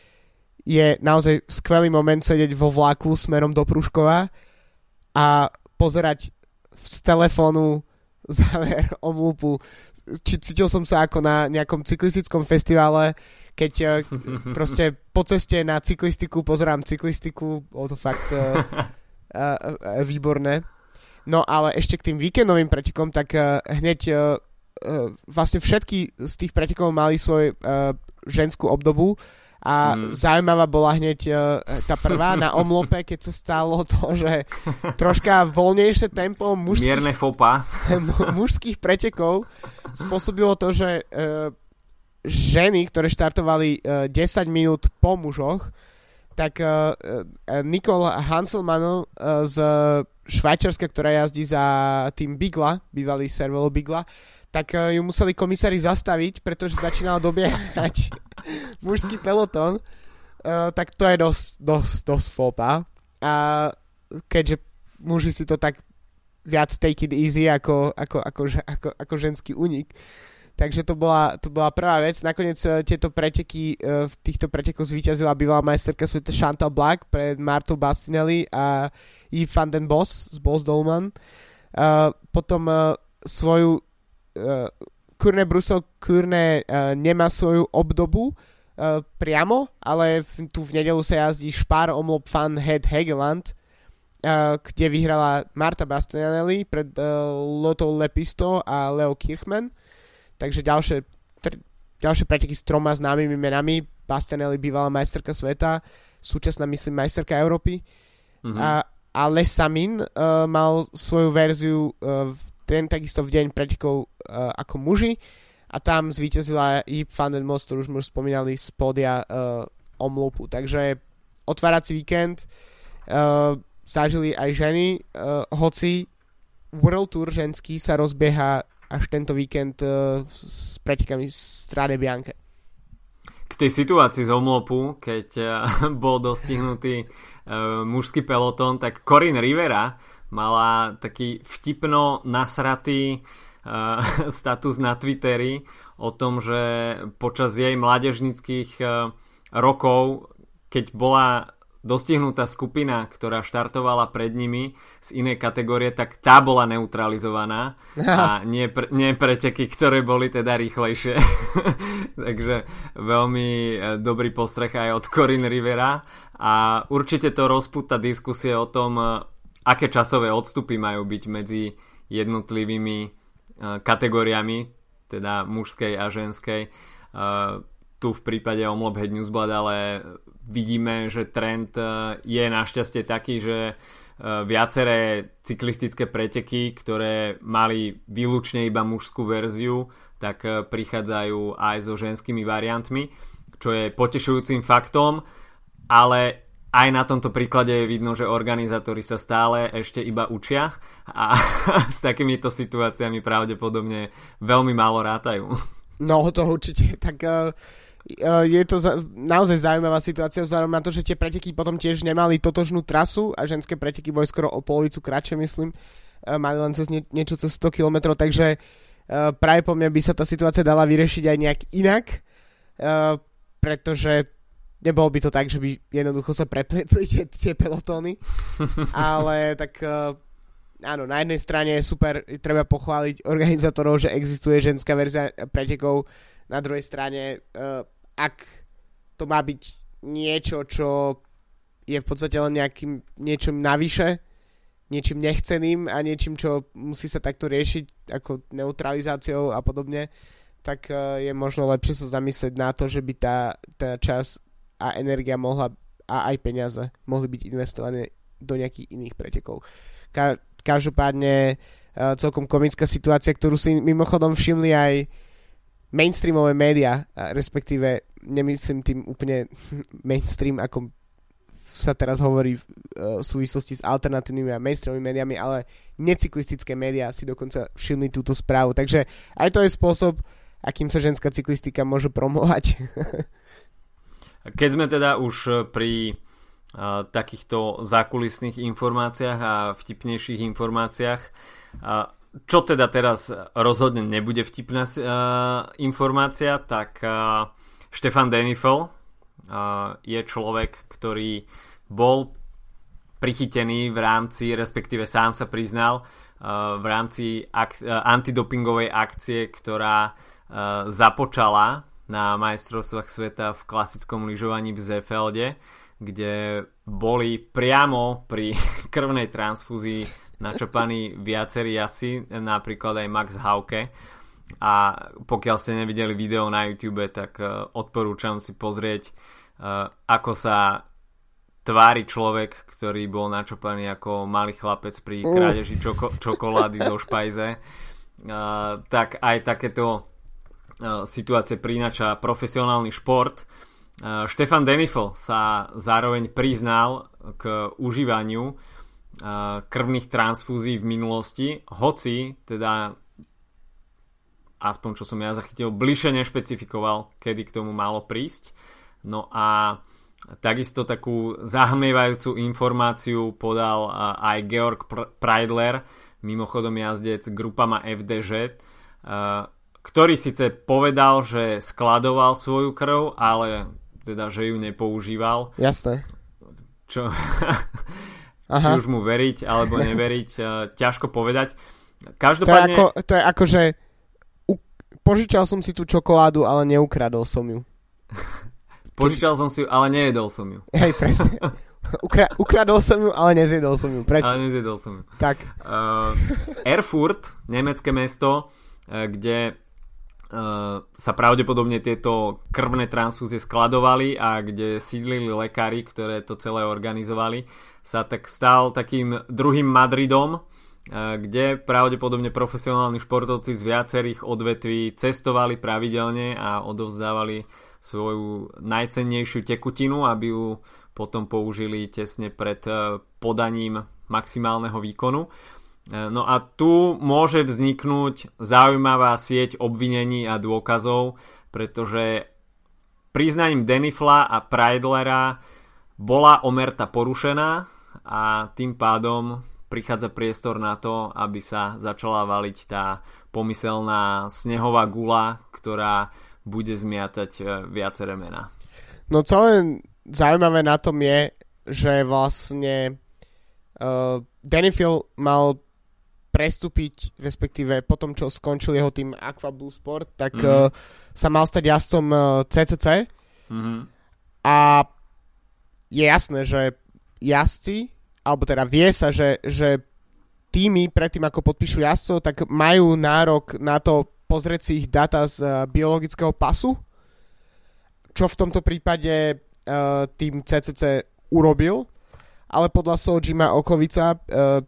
je naozaj skvelý moment sedieť vo vlaku smerom do Pruškova a pozerať z telefónu záver omlupu. Či, cítil som sa ako na nejakom cyklistickom festivale, keď uh, proste po ceste na cyklistiku pozerám cyklistiku, bolo to fakt uh, uh, uh, výborné. No ale ešte k tým víkendovým pretekom, tak uh, hneď uh, uh, vlastne všetky z tých pretekov mali svoj uh, ženskú obdobu a mm. zaujímavá bola hneď uh, tá prvá na omlope, keď sa stalo to, že troška voľnejšie tempo mužských, Mierne fopa. mužských pretekov spôsobilo to, že uh, ženy, ktoré štartovali uh, 10 minút po mužoch, tak uh, Nicole Hanselmann uh, z Švajčiarska, ktorá jazdí za tým Bigla, bývalý servelo Bigla, tak uh, ju museli komisári zastaviť, pretože začínal dobiehať mužský peloton, uh, tak to je dosť, dosť, dosť fópa. A keďže muži si to tak viac take it easy ako, ako, ako, ako, ako ženský únik. Takže to bola, to bola prvá vec. Nakoniec uh, tieto preteky, v týchto pretekoch zvíťazila bývalá majsterka sveta Chantal Black pred Martou Bastinelli a Yves van den Bos z Boss Dolman. Uh, potom uh, svoju uh, Kurne Brusel Kurne uh, nemá svoju obdobu uh, priamo, ale v, tu v nedelu sa jazdí Špár Omlop Fan Head Hegeland, uh, kde vyhrala Marta Bastianelli pred uh, Loto Lepisto a Leo Kirchman. Takže ďalšie, tr- ďalšie preteky s troma známymi menami. Bastianelli bývalá majsterka sveta, súčasná myslím majsterka Európy. Mm-hmm. A, a Les Samin uh, mal svoju verziu uh, v ten takisto v deň pretekov uh, ako muži a tam zvíťazila i Van den Most, ktorú už sme už spomínali z podia uh, omlupu. Takže otvárací víkend uh, zažili aj ženy, uh, hoci World Tour ženský sa rozbieha až tento víkend uh, s pretekami Strade Bianche. K tej situácii z omlopu, keď bol dostihnutý uh, mužský peloton, tak Corinne Rivera mala taký vtipno nasratý status na Twitteri o tom, že počas jej mládežnických uh, rokov, keď bola dostihnutá skupina, ktorá štartovala pred nimi z inej kategórie, tak tá bola neutralizovaná a nie, pre, nie preteky, ktoré boli teda rýchlejšie. Takže veľmi eh, dobrý postreh aj od Corinne Rivera a určite to rozputa diskusie o tom, aké časové odstupy majú byť medzi jednotlivými kategóriami, teda mužskej a ženskej. Uh, tu v prípade Omlop Head Newsblad, ale vidíme, že trend uh, je našťastie taký, že viaceré cyklistické preteky, ktoré mali výlučne iba mužskú verziu, tak prichádzajú aj so ženskými variantmi, čo je potešujúcim faktom, ale aj na tomto príklade je vidno, že organizátori sa stále ešte iba učia a s takýmito situáciami pravdepodobne veľmi málo rátajú. No to určite, tak uh, je to za, naozaj zaujímavá situácia vzhľadom na to, že tie preteky potom tiež nemali totožnú trasu a ženské preteky boli skoro o polovicu kratšie, myslím. Uh, mali len cez nie, niečo cez 100 km, takže uh, práve po mňa by sa tá situácia dala vyriešiť aj nejak inak, pretože nebolo by to tak, že by jednoducho sa prepletli tie, tie pelotóny, ale tak uh, áno, na jednej strane je super, treba pochváliť organizátorov, že existuje ženská verzia pretekov, na druhej strane, uh, ak to má byť niečo, čo je v podstate len nejakým niečím navyše, niečím nechceným a niečím, čo musí sa takto riešiť ako neutralizáciou a podobne, tak uh, je možno lepšie sa zamyslieť na to, že by tá, tá čas a energia mohla a aj peniaze mohli byť investované do nejakých iných pretekov. Ka- každopádne uh, celkom komická situácia, ktorú si mimochodom všimli aj mainstreamové médiá, respektíve nemyslím tým úplne mainstream, ako sa teraz hovorí v uh, súvislosti s alternatívnymi a mainstreamovými médiami, ale necyklistické médiá si dokonca všimli túto správu. Takže aj to je spôsob, akým sa ženská cyklistika môže promovať. Keď sme teda už e, pri uh, takýchto zákulisných informáciách a vtipnejších informáciách, uh, čo teda teraz rozhodne nebude vtipná uh, informácia, tak uh, Štefan Denifel, je človek, ktorý bol prichytený v rámci, respektíve sám sa priznal, v rámci ak- antidopingovej akcie, ktorá započala na majstrovstvách sveta v klasickom lyžovaní v Zefelde, kde boli priamo pri krvnej transfúzii načapaní viacerí asi, napríklad aj Max Hauke. A pokiaľ ste nevideli video na YouTube, tak uh, odporúčam si pozrieť, uh, ako sa tvári človek, ktorý bol načapaný ako malý chlapec pri krádeži čoko- čokolády zo špajze. Uh, tak aj takéto situácie prinača profesionálny šport. Štefan Denifel sa zároveň priznal k užívaniu krvných transfúzií v minulosti, hoci teda aspoň čo som ja zachytil, bližšie nešpecifikoval, kedy k tomu malo prísť. No a takisto takú zahmievajúcu informáciu podal aj Georg Preidler, mimochodom jazdec grupama FDŽ, ktorý síce povedal, že skladoval svoju krv, ale teda, že ju nepoužíval. Jasné. Čo, Aha. či už mu veriť alebo neveriť, uh, ťažko povedať. Každopádne... To je ako, to je ako že u, požičal som si tú čokoládu, ale neukradol som ju. požičal som si ju, ale nejedol som ju. Hej, presne. Ukra- ukradol som ju, ale nezjedol som ju. Presne. Ale nezjedol som ju. Tak. Uh, Erfurt, nemecké mesto, uh, kde sa pravdepodobne tieto krvné transfúzie skladovali a kde sídlili lekári, ktoré to celé organizovali, sa tak stal takým druhým Madridom, uh, kde pravdepodobne profesionálni športovci z viacerých odvetví cestovali pravidelne a odovzdávali svoju najcennejšiu tekutinu, aby ju potom použili tesne pred uh, podaním maximálneho výkonu. E, no a tu môže vzniknúť zaujímavá sieť obvinení a dôkazov, pretože priznaním Denifla a Preidlera bola omerta porušená a tým pádom prichádza priestor na to, aby sa začala valiť tá pomyselná snehová gula, ktorá bude zmiatať e, viaceré mená. No celé zaujímavé na tom je, že vlastne uh, Denifil mal prestúpiť, respektíve po tom, čo skončil jeho tým Aqua Blue Sport, tak mm-hmm. uh, sa mal stať jazdcom uh, CCC. Mm-hmm. A je jasné, že jazdci, alebo teda vie sa, že, že týmy predtým, ako podpíšu jazdcov, tak majú nárok na to pozrieť si ich data z uh, biologického pasu, čo v tomto prípade uh, tým CCC urobil, ale podľa slov Jima Okovica uh,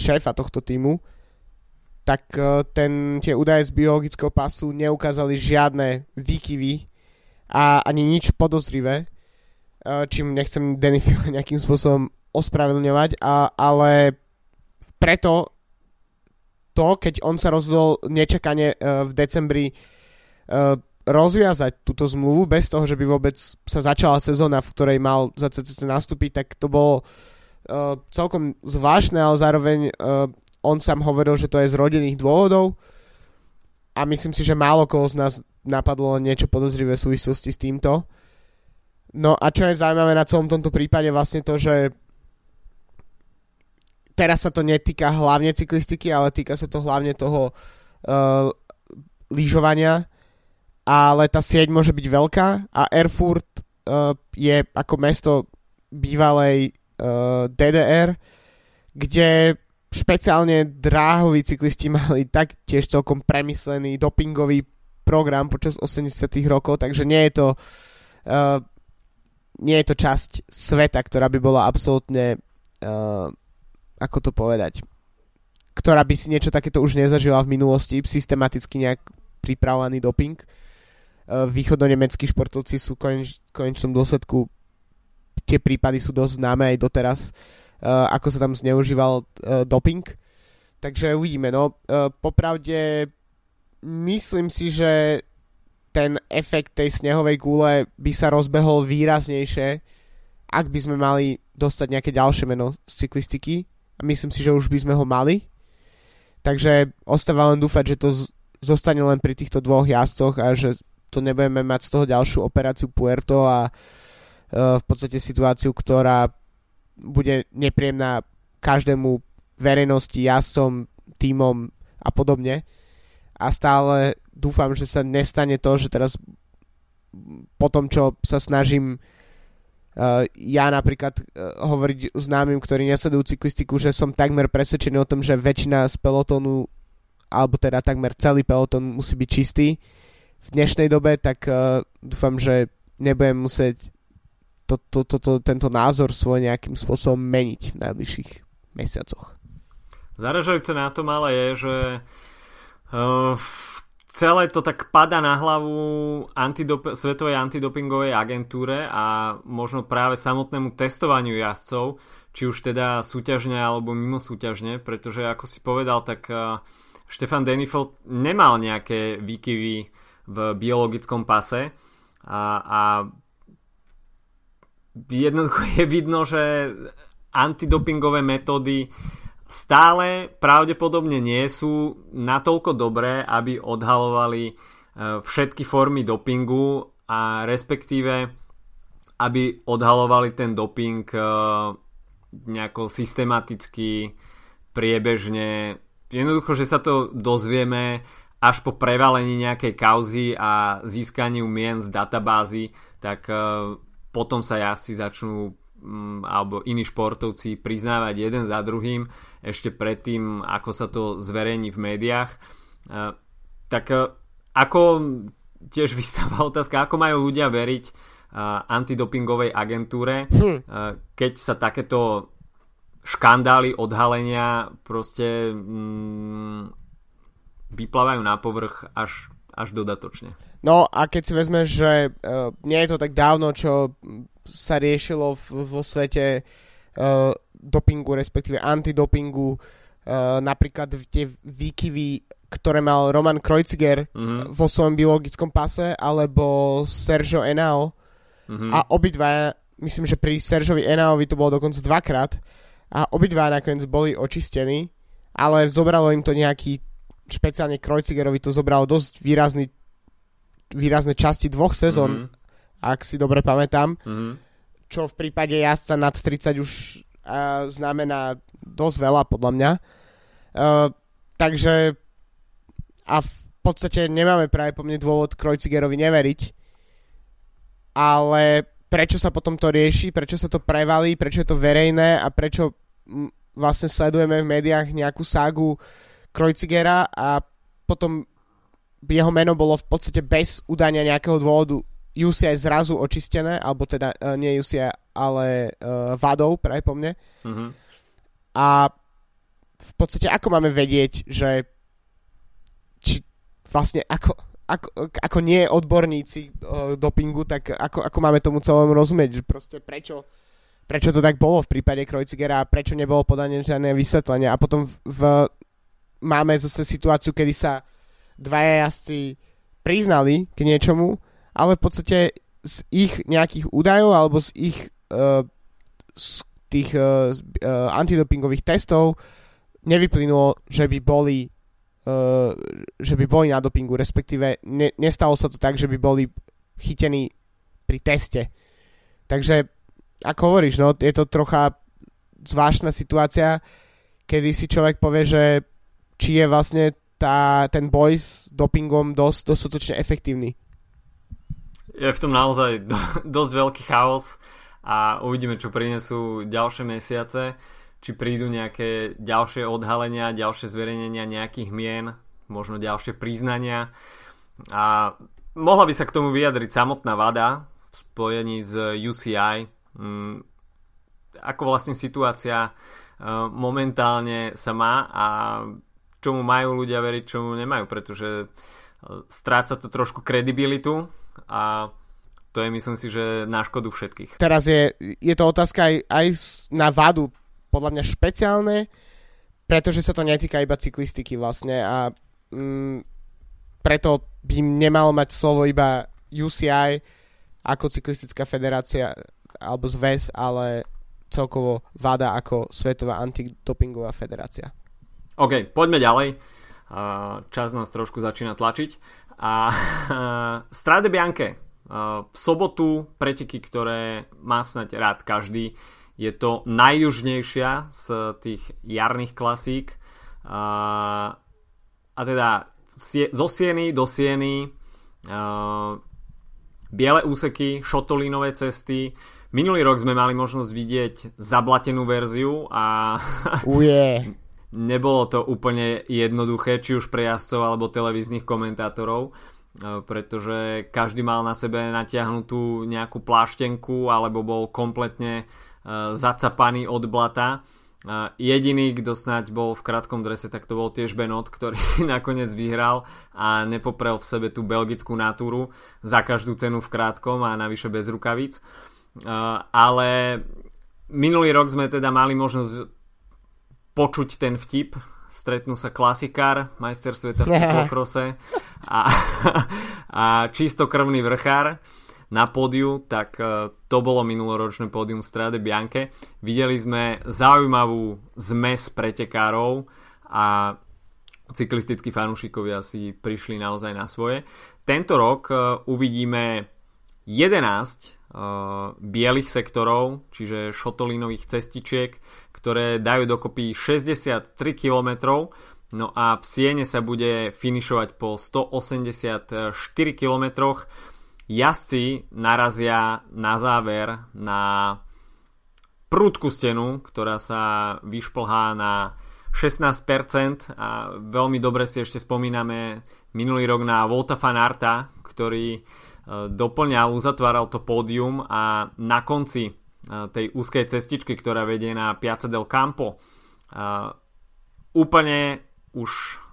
šéfa tohto týmu, tak e, ten, tie údaje z biologického pasu neukázali žiadne výkyvy a ani nič podozrivé, e, čím nechcem Denny nejakým spôsobom ospravedlňovať, a, ale preto to, keď on sa rozhodol nečakane uh, v decembri rozviazať túto zmluvu bez toho, že by vôbec sa začala sezóna, v ktorej mal za CCC nastúpiť, tak to bolo uh, celkom zvláštne, ale zároveň uh, on sám hovoril, že to je z rodinných dôvodov a myslím si, že málo koho z nás napadlo niečo podozrivé v súvislosti s týmto. No a čo je zaujímavé na celom tomto prípade vlastne to, že teraz sa to netýka hlavne cyklistiky, ale týka sa to hlavne toho uh, lyžovania, ale tá sieť môže byť veľká a Erfurt uh, je ako mesto bývalej uh, DDR, kde špeciálne dráhoví cyklisti mali tak tiež celkom premyslený dopingový program počas 80 rokov, takže nie je to uh, nie je to časť sveta, ktorá by bola absolútne uh, ako to povedať ktorá by si niečo takéto už nezažila v minulosti, systematicky nejak pripravovaný doping. Uh, športovci sú koneč, konečnom dôsledku tie prípady sú dosť známe aj doteraz, uh, ako sa tam zneužíval uh, doping. Takže uvidíme. No, uh, popravde myslím si, že ten efekt tej snehovej gule by sa rozbehol výraznejšie, ak by sme mali dostať nejaké ďalšie meno z cyklistiky. A myslím si, že už by sme ho mali. Takže ostáva len dúfať, že to z- zostane len pri týchto dvoch jazdcoch a že to nebudeme mať z toho ďalšiu operáciu Puerto a uh, v podstate situáciu, ktorá bude nepríjemná každému verejnosti, jazdcom, týmom a podobne. A stále dúfam, že sa nestane to, že teraz po tom, čo sa snažím uh, ja napríklad uh, hovoriť známym, ktorí nesledujú cyklistiku, že som takmer presvedčený o tom, že väčšina z pelotónu alebo teda takmer celý pelotón musí byť čistý v dnešnej dobe, tak dúfam, že nebudem musieť to, to, to, to, tento názor svoj nejakým spôsobom meniť v najbližších mesiacoch. Zaražajúce na tom ale je, že uh, celé to tak pada na hlavu antidop- Svetovej antidopingovej agentúre a možno práve samotnému testovaniu jazdcov, či už teda súťažne alebo mimo súťažne, pretože ako si povedal, tak uh, Štefan Denifeld nemal nejaké výkyvy v biologickom pase a, a jednoducho je vidno, že antidopingové metódy stále pravdepodobne nie sú natoľko dobré, aby odhalovali e, všetky formy dopingu a respektíve aby odhalovali ten doping e, nejako systematicky, priebežne. Jednoducho, že sa to dozvieme až po prevalení nejakej kauzy a získaniu mien z databázy, tak e, potom sa jazdci začnú mm, alebo iní športovci priznávať jeden za druhým ešte predtým, ako sa to zverejní v médiách. E, tak e, ako tiež vystáva otázka, ako majú ľudia veriť e, antidopingovej agentúre, hm. keď sa takéto škandály, odhalenia proste mm, vyplávajú na povrch až, až dodatočne. No a keď si vezmeš, že uh, nie je to tak dávno, čo sa riešilo v, vo svete uh, dopingu, respektíve antidopingu, uh, napríklad tie výkyvy, ktoré mal Roman Kreuziger mm-hmm. vo svojom biologickom pase, alebo Sergio Enao. Mm-hmm. A obidva, myslím, že pri Sergiovi Enaovi to bolo dokonca dvakrát, a obidva nakoniec boli očistení, ale zobralo im to nejaký, špeciálne Kreuzigerovi to zobralo dosť výrazný výrazné časti dvoch sezón, mm-hmm. ak si dobre pamätám. Mm-hmm. Čo v prípade jazdca nad 30 už uh, znamená dosť veľa, podľa mňa. Uh, takže a v podstate nemáme práve po mne dôvod Krojcigerovi neveriť, ale prečo sa potom to rieši, prečo sa to prevalí, prečo je to verejné a prečo m, vlastne sledujeme v médiách nejakú ságu Krojcigera a potom jeho meno bolo v podstate bez udania nejakého dôvodu UCI zrazu očistené, alebo teda uh, nie UCI, ale uh, vadou práve po mne. Mm-hmm. A v podstate ako máme vedieť, že či vlastne ako, ako, ako nie odborníci uh, dopingu, tak ako, ako máme tomu celému rozumieť, že proste prečo, prečo to tak bolo v prípade Krojcigera a prečo nebolo podané žiadne vysvetlenie. A potom v, v, máme zase situáciu, kedy sa dvaja jazdci priznali k niečomu, ale v podstate z ich nejakých údajov alebo z ich uh, z tých uh, uh, antidopingových testov nevyplynulo, že by boli uh, že by boli na dopingu, respektíve ne, nestalo sa to tak, že by boli chytení pri teste. Takže, ako hovoríš, no, je to trocha zvláštna situácia, kedy si človek povie, že či je vlastne tá, ten boj s dopingom dosť dostatočne efektívny. Je v tom naozaj do, dosť veľký chaos a uvidíme, čo prinesú ďalšie mesiace, či prídu nejaké ďalšie odhalenia, ďalšie zverejnenia nejakých mien, možno ďalšie priznania. A mohla by sa k tomu vyjadriť samotná vada v spojení s UCI, mm, ako vlastne situácia uh, momentálne sa má a čomu majú ľudia veriť, čomu nemajú, pretože e, stráca to trošku kredibilitu a to je myslím si, že na škodu všetkých. Teraz je, je to otázka aj, aj na vadu, podľa mňa špeciálne, pretože sa to netýka iba cyklistiky vlastne a mm, preto by nemalo mať slovo iba UCI ako cyklistická federácia alebo zväz, ale celkovo VADA ako Svetová antidopingová federácia. OK, poďme ďalej. Čas nás trošku začína tlačiť. A Strade Bianche v sobotu preteky, ktoré má snať rád každý. Je to najjužnejšia z tých jarných klasík. A, teda zo Sieny do Sieny biele úseky, šotolínové cesty. Minulý rok sme mali možnosť vidieť zablatenú verziu a Uje. nebolo to úplne jednoduché, či už pre jazdcov alebo televíznych komentátorov, pretože každý mal na sebe natiahnutú nejakú pláštenku alebo bol kompletne zacapaný od blata jediný, kto snáď bol v krátkom drese, tak to bol tiež Benot, ktorý nakoniec vyhral a nepoprel v sebe tú belgickú natúru za každú cenu v krátkom a navyše bez rukavíc. Ale minulý rok sme teda mali možnosť počuť ten vtip, stretnú sa klasikár, majster sveta v cyklokrose a, a čistokrvný vrchár na pódiu, tak e, to bolo minuloročné pódium Strade Bianche. Videli sme zaujímavú zmes pretekárov a cyklistickí fanúšikovia si prišli naozaj na svoje. Tento rok e, uvidíme 11 uh, e, bielých sektorov, čiže šotolínových cestičiek, ktoré dajú dokopy 63 km. No a v Siene sa bude finišovať po 184 km jazdci narazia na záver na prúdku stenu, ktorá sa vyšplhá na 16% a veľmi dobre si ešte spomíname minulý rok na Volta Fanarta, ktorý e, doplňal, uzatváral to pódium a na konci tej úzkej cestičky, ktorá vedie na Piazza del Campo, úplne už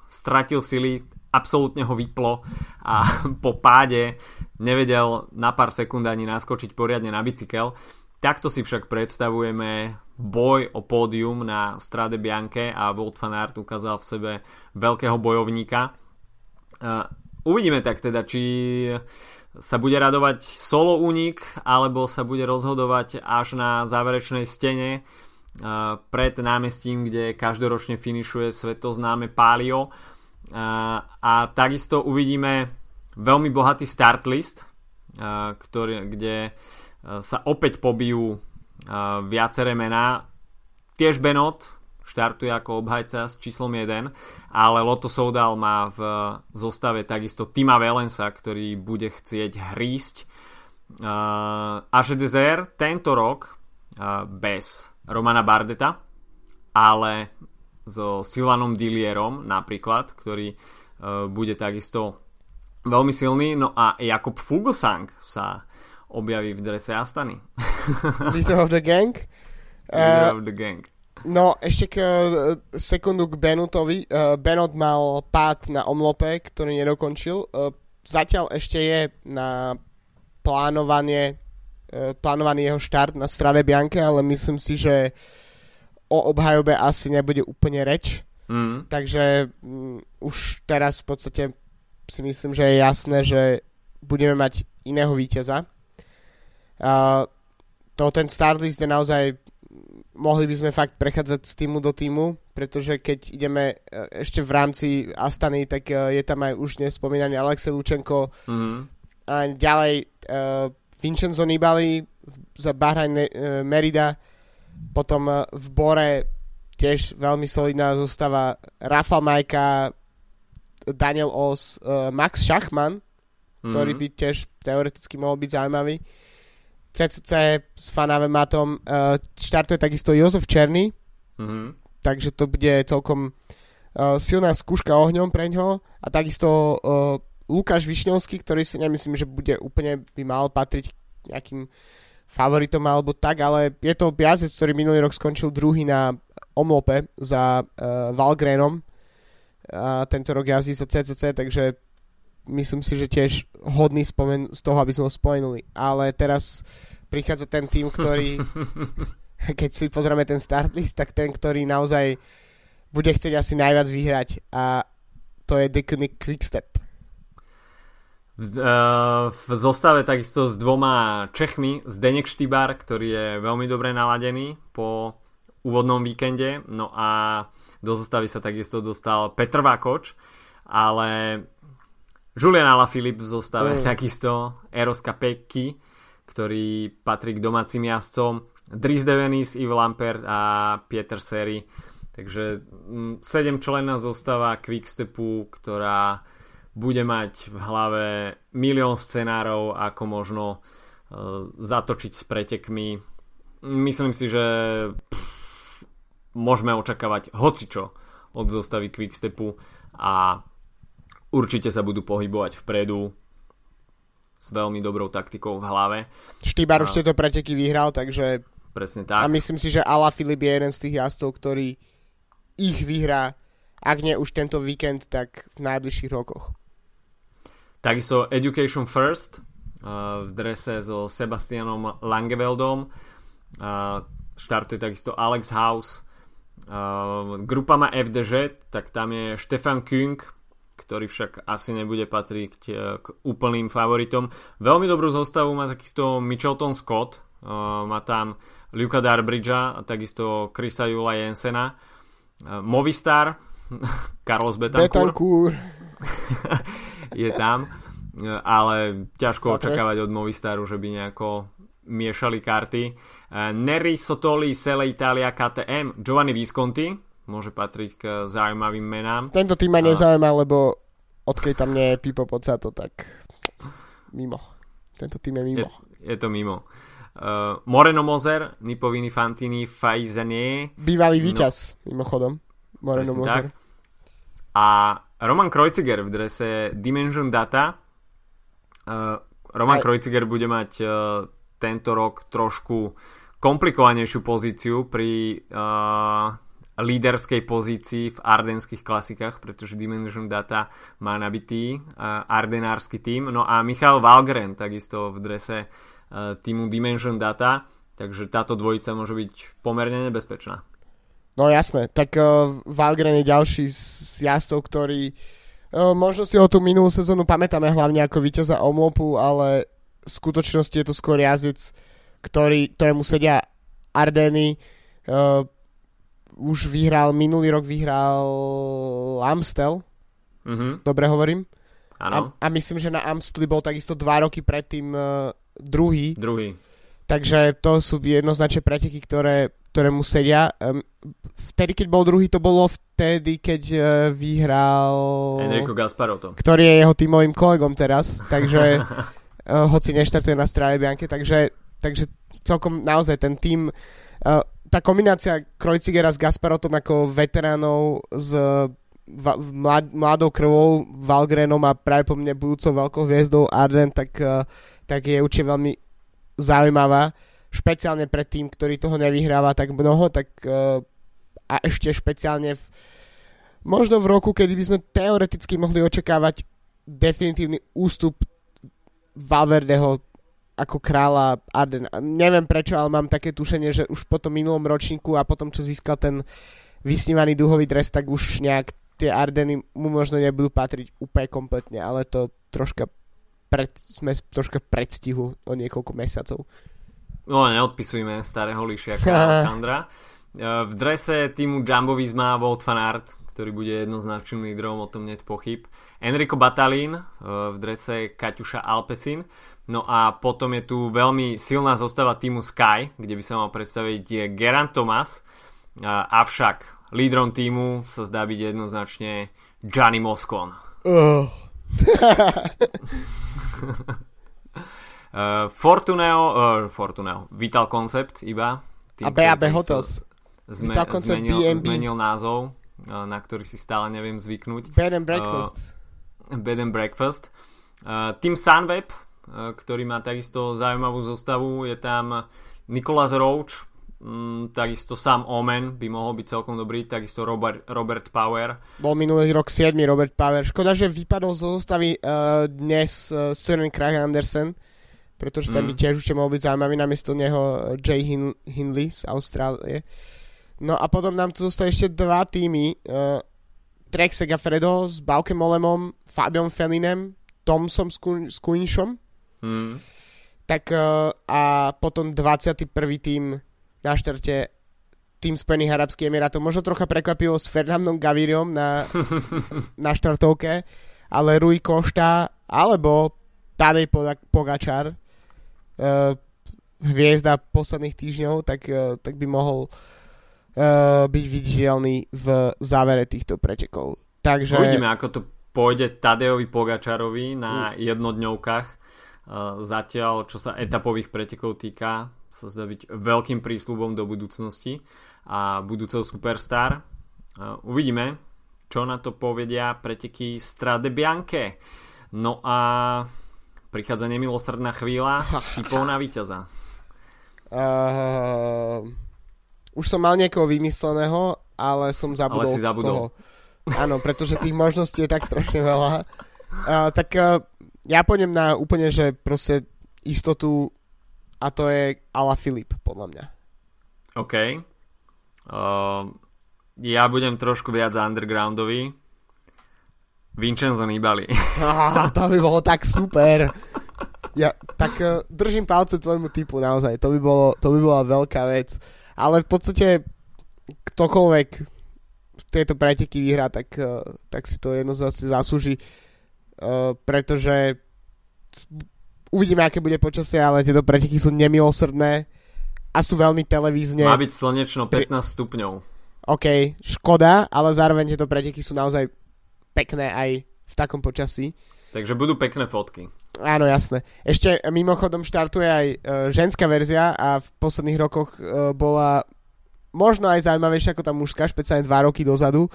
stratil sily, absolútne ho vyplo a po páde nevedel na pár sekúnd ani naskočiť poriadne na bicykel. Takto si však predstavujeme boj o pódium na Strade Bianche a Wout van Aert ukázal v sebe veľkého bojovníka. Uvidíme tak teda, či sa bude radovať solo únik, alebo sa bude rozhodovať až na záverečnej stene pred námestím, kde každoročne finišuje svetoznáme Palio a takisto uvidíme veľmi bohatý start list, ktorý, kde sa opäť pobijú viaceré mená. Tiež Benot štartuje ako obhajca s číslom 1, ale Lotto Soudal má v zostave takisto Tima Valensa, ktorý bude chcieť hrísť. A Dezer tento rok bez Romana Bardeta, ale so Silanom Dillierom napríklad, ktorý uh, bude takisto veľmi silný. No a Jakob Fuglsang sa objaví v drese Astany. Leader of the gang? Leader uh, of the gang. No, ešte k, uh, sekundu k Benutovi. Uh, Benot mal pád na omlope, ktorý nedokončil. Uh, zatiaľ ešte je na plánovanie plánovaný jeho štart na Strade Bianche, ale myslím si, že o obhajobe asi nebude úplne reč. Mm. Takže um, už teraz v podstate si myslím, že je jasné, že budeme mať iného víťaza. Uh, to ten start list je naozaj mohli by sme fakt prechádzať z týmu do týmu, pretože keď ideme uh, ešte v rámci Astany, tak uh, je tam aj už nespomínaný Alexej Lučenko mm. a ďalej uh, Vincenzo Nibali za Bahrain uh, Merida potom v Bore tiež veľmi solidná zostava Rafa Majka, Daniel Os, uh, Max Schachmann, mm-hmm. ktorý by tiež teoreticky mohol byť zaujímavý. CCC s Fanavematom uh, štartuje takisto Jozef Černý, mm-hmm. takže to bude celkom uh, silná skúška ohňom pre ňo a takisto uh, Lukáš Višňovský, ktorý si nemyslím, že bude úplne by mal patriť nejakým favoritom alebo tak, ale je to jazdec, ktorý minulý rok skončil druhý na omlope za uh, Valgrenom a tento rok jazdí za CCC, takže myslím si, že tiež hodný spomen z toho, aby sme ho spomenuli. Ale teraz prichádza ten tým, ktorý keď si pozrieme ten start list, tak ten, ktorý naozaj bude chcieť asi najviac vyhrať a to je Deconic Quickstep. V, uh, v zostave takisto s dvoma Čechmi, Zdenek Štýbar, ktorý je veľmi dobre naladený po úvodnom víkende, no a do zostavy sa takisto dostal Petr Vakoč, ale Julian Alaphilippe v zostave, mm. takisto Eros Capecchi, ktorý patrí k domácim jazdcom, Dries Devenis, Yves Lampert a Pieter Seri. Takže 7 mm, členná zostava Quickstepu, ktorá bude mať v hlave milión scenárov, ako možno uh, zatočiť s pretekmi. Myslím si, že pff, môžeme očakávať hocičo od zostavy Quickstepu a určite sa budú pohybovať vpredu s veľmi dobrou taktikou v hlave. Štýbar už tieto preteky vyhral, takže... Presne tak. A myslím si, že Ala Filip je jeden z tých jazdcov, ktorý ich vyhrá, ak nie už tento víkend, tak v najbližších rokoch. Takisto Education First uh, v drese so Sebastianom Langeveldom. Uh, štartuje takisto Alex House. Uh, grupa má FDŽ, tak tam je Stefan Küng, ktorý však asi nebude patriť k úplným favoritom. Veľmi dobrú zostavu má takisto Michelton Scott, uh, má tam Luka Darbridgea a takisto Krisa Jula Jensena. Uh, Movistar, Carlos Betancourt, Betancourt. je tam, ale ťažko očakávať od Movistaru, že by nejako miešali karty. Neri Sotoli, Sele Italia, KTM, Giovanni Visconti, môže patriť k zaujímavým menám. Tento tým ma nezaujíma, lebo odkedy tam nie je Pipo Pocato, tak mimo. Tento tým je mimo. Je, je to mimo. Uh, Moreno Mozer, Nipovini Fantini, Faizane. Bývalý no. víťaz, no, mimochodom. Moreno Mozer. Tak. A Roman Kreuziger v drese Dimension Data. Uh, Roman Aj. Kreuziger bude mať uh, tento rok trošku komplikovanejšiu pozíciu pri uh, líderskej pozícii v ardenských klasikách, pretože Dimension Data má nabitý uh, ardenársky tým. No a Michal Valgren takisto v drese uh, týmu Dimension Data, takže táto dvojica môže byť pomerne nebezpečná. No jasné, tak uh, Valgren je ďalší z jazdcov, ktorý uh, možno si ho tú minulú sezónu pamätáme hlavne ako víťaza Omlopu, ale v skutočnosti je to skôr jazdec, ktorý, ktorému sedia Ardeny, uh, už vyhral, minulý rok vyhral Amstel. Mm-hmm. Dobre hovorím? Áno. A, a myslím, že na Amstli bol takisto dva roky predtým uh, druhý. Druhý. Takže to sú jednoznačne preteky, ktoré, ktoré mu sedia. Um, vtedy, keď bol druhý, to bolo vtedy, keď uh, vyhral... Enrico Gasparotto. Ktorý je jeho tímovým kolegom teraz, takže uh, hoci neštartuje na Strade Bianche, takže, takže celkom naozaj ten tým uh, tá kombinácia Krojcigera s Gasparotom ako veteránov s mlad, mladou krvou Valgrenom a práve po mne budúcou veľkou hviezdou Arden, tak, eh, tak je určite veľmi zaujímavá. Špeciálne pre tým, ktorý toho nevyhráva tak mnoho, tak eh, a ešte špeciálne v, možno v roku, kedy by sme teoreticky mohli očakávať definitívny ústup Valverdeho ako kráľa Arden. Neviem prečo, ale mám také tušenie, že už po tom minulom ročníku a potom, čo získal ten vysnívaný duhový dres, tak už nejak tie Ardeny mu možno nebudú patriť úplne kompletne, ale to troška pred, sme troška predstihu o niekoľko mesiacov. No neodpisujme starého lišiaka Alexandra. V drese týmu Jumbo Visma Volt van Aert, ktorý bude jednoznačným lídrom, o tom net pochyb. Enrico Batalín v drese Kaťuša Alpesin. No a potom je tu veľmi silná zostava týmu Sky, kde by sa mal predstaviť Geran Thomas, avšak lídrom týmu sa zdá byť jednoznačne Gianni Moscon. Uh. Fortuneo, uh, Fortuneo, Vital Concept iba. Tým, a BAB Hotels. Zme, Vital Concept zmenil, BNB. zmenil názov, uh, na ktorý si stále neviem zvyknúť. Bed and Breakfast. Uh, bed and Breakfast. Uh, Team Sunweb, E, ktorý má takisto zaujímavú zostavu. Je tam Nicholas Roach, mm, takisto Sam Omen by mohol byť celkom dobrý, takisto Robert, Robert Power. Bol minulý rok 7. Robert Power. Škoda, že vypadol zo zostavy uh, dnes uh, Søren Krach Andersen, pretože ten mm. by tiež už mohol byť zaujímavý namiesto neho Jay Hin- Hindley z Austrálie. No a potom nám tu zostali ešte dva týmy. Uh, Trek Segafredo s Baukem Molemom, Fabiom Felinem, Tomsom s, Kun- s Kuinšom Mm. Tak uh, a potom 21. tým na štarte tým Spojených Arabských Emirátov. Možno trocha prekvapilo s Fernandom Gavirom na, na štartovke, ale Rui Košta alebo Tadej Pogačar, uh, hviezda posledných týždňov, tak, uh, tak by mohol uh, byť viditeľný v závere týchto pretekov. Takže... Uvidíme, ako to pôjde Tadejovi Pogačarovi na mm. jednodňovkách. Uh, zatiaľ, čo sa etapových pretekov týka, sa zdá byť veľkým prísľubom do budúcnosti a budúceho superstar. Uh, uvidíme, čo na to povedia preteky Strade Bianche. No a prichádza nemilosrdná chvíľa typov na víťaza. Uh, už som mal niekoho vymysleného, ale som zabudol, ale si zabudol. koho. Áno, pretože tých možností je tak strašne veľa. Uh, tak uh, ja pôjdem na úplne, že proste istotu a to je Ala Filip, podľa mňa. OK. Uh, ja budem trošku viac undergroundový. Vincenzo Nibali. Ah, to by bolo tak super. Ja, tak uh, držím palce tvojmu typu naozaj. To by, bolo, to by bola veľká vec. Ale v podstate ktokoľvek tieto preteky vyhrá, tak, uh, tak si to jednoznačne zaslúži. Uh, pretože uvidíme, aké bude počasie, ale tieto preteky sú nemilosrdné a sú veľmi televízne. Má byť slnečno 15 stupňov. OK, škoda, ale zároveň tieto preteky sú naozaj pekné aj v takom počasí. Takže budú pekné fotky. Áno, jasné. Ešte mimochodom štartuje aj uh, ženská verzia a v posledných rokoch uh, bola možno aj zaujímavejšia ako tá mužská, špeciálne dva roky dozadu.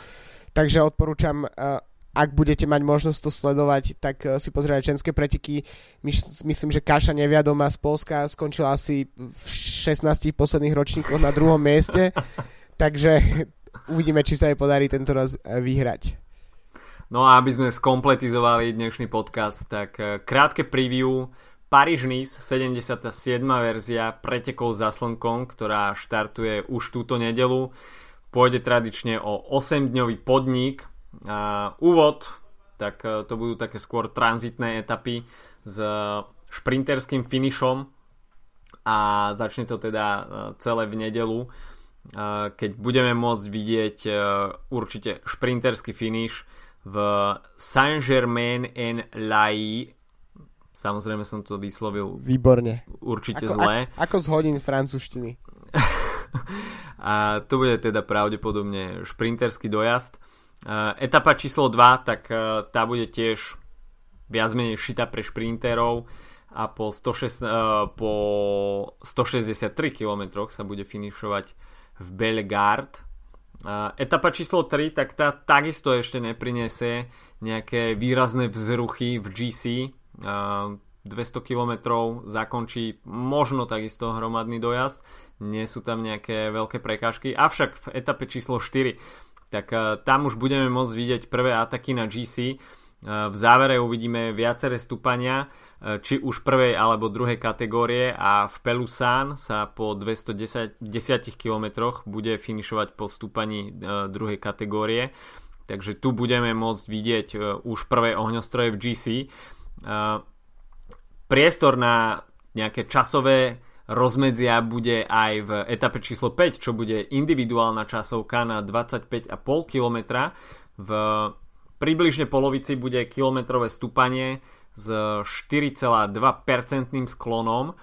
Takže odporúčam, uh, ak budete mať možnosť to sledovať, tak uh, si pozrieť ženské preteky. My, myslím, že Kaša Neviadoma z Polska skončila asi v 16 posledných ročníkoch na druhom mieste. Takže uvidíme, či sa jej podarí tento raz eh, vyhrať. No a aby sme skompletizovali dnešný podcast, tak eh, krátke preview Paríž-Nice 77. verzia pretekov za slnkom, ktorá štartuje už túto nedelu. Pôjde tradične o 8-dňový podnik. A úvod, tak eh, to budú také skôr tranzitné etapy s šprinterským finišom a začne to teda celé v nedelu keď budeme môcť vidieť e, určite šprinterský finish v Saint-Germain en Laye Samozrejme som to vyslovil Výborne. určite ako, zle. A, ako z hodín francúzštiny. a to bude teda pravdepodobne šprinterský dojazd. Uh, etapa číslo 2, tak uh, tá bude tiež viac menej šita pre šprinterov a po, 106, uh, po 163 km sa bude finišovať v Belgard. Etapa číslo 3, tak tá takisto ešte neprinesie nejaké výrazné vzruchy v GC. 200 km zakončí možno takisto hromadný dojazd. Nie sú tam nejaké veľké prekážky. Avšak v etape číslo 4 tak tam už budeme môcť vidieť prvé ataky na GC. V závere uvidíme viaceré stúpania Eh, či už prvej alebo druhej kategórie a v Pelusan sa po 210 km bude finišovať po stúpaní druhej kategórie. Takže tu budeme môcť vidieť už prvé ohňostroje v GC. Priestor na nejaké časové rozmedzia bude aj v etape číslo 5, čo bude individuálna časovka na 25,5 km. V približne polovici bude kilometrové stúpanie s 4,2% sklonom, e,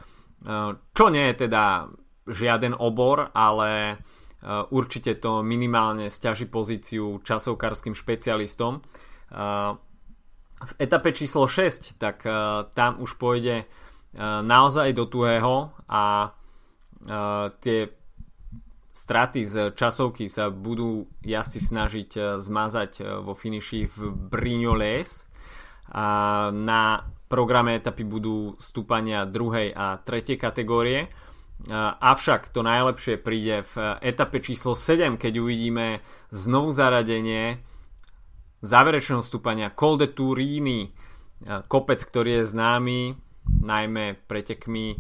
čo nie je teda žiaden obor, ale e, určite to minimálne stiaží pozíciu časovkárským špecialistom. E, v etape číslo 6, tak tam už pôjde naozaj do tuhého a tie straty z časovky sa budú jazdci snažiť zmazať vo finiši v Brignoles na programe etapy budú stúpania druhej a tretej kategórie. Avšak to najlepšie príde v etape číslo 7, keď uvidíme znovu zaradenie záverečného stúpania Col de Turini, kopec, ktorý je známy najmä pretekmi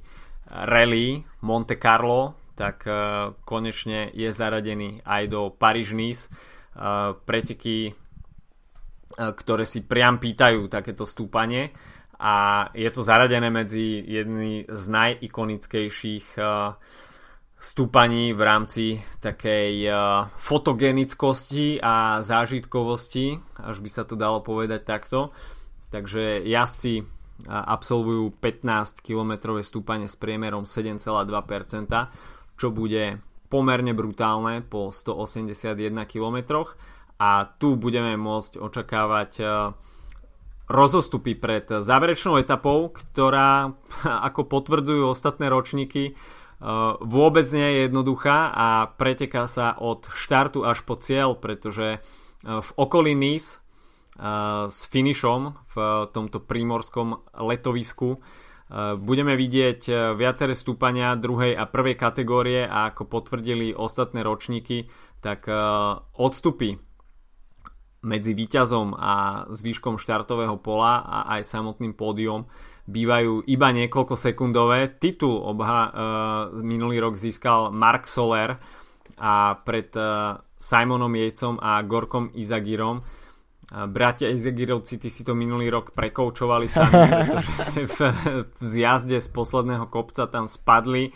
rally Monte Carlo, tak konečne je zaradený aj do Paríž-Nice. Preteky E, ktoré si priam pýtajú takéto stúpanie a je to zaradené medzi jedný z najikonickejších stúpaní v rámci takej fotogenickosti a zážitkovosti, až by sa to dalo povedať takto. Takže jazdci absolvujú 15 km stúpanie s priemerom 7,2%, čo bude pomerne brutálne po 181 km a tu budeme môcť očakávať e, rozostupy pred záverečnou etapou, ktorá, ako potvrdzujú ostatné ročníky, e, vôbec nie je jednoduchá a preteká sa od štartu až po cieľ, pretože e, v okolí Nice s finišom v tomto prímorskom letovisku budeme vidieť viaceré stúpania druhej a prvej kategórie a ako potvrdili ostatné ročníky, tak odstupy medzi výťazom a zvyškom štartového pola a aj samotným pódium bývajú iba niekoľko sekundové. Titul obha minulý rok získal Mark Soler a pred Simonom Jejcom a Gorkom Izagirom bratia Izagirovci, ty si to minulý rok prekoučovali sami, pretože v, v zjazde z posledného kopca tam spadli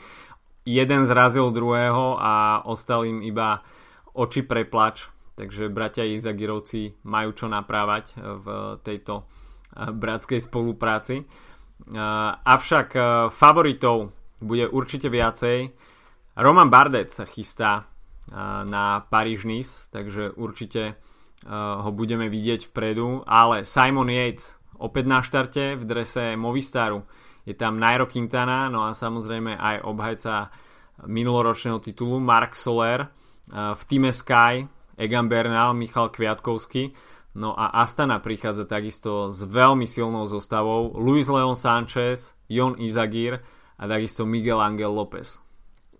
jeden zrazil druhého a ostal im iba oči preplač takže bratia Izagirovci majú čo naprávať v tejto eh, bratskej spolupráci. Eh, avšak eh, favoritov bude určite viacej. Roman Bardet sa chystá na Paríž-Nice, takže určite ho budeme vidieť vpredu, ale Simon Yates opäť na štarte v drese Movistaru. Je tam Nairo Quintana, no a samozrejme aj obhajca minuloročného titulu Mark Soler v týme Sky Egan Bernal, Michal Kviatkovský. No a Astana prichádza takisto s veľmi silnou zostavou. Luis Leon Sanchez, Jon Izagir a takisto Miguel Angel López.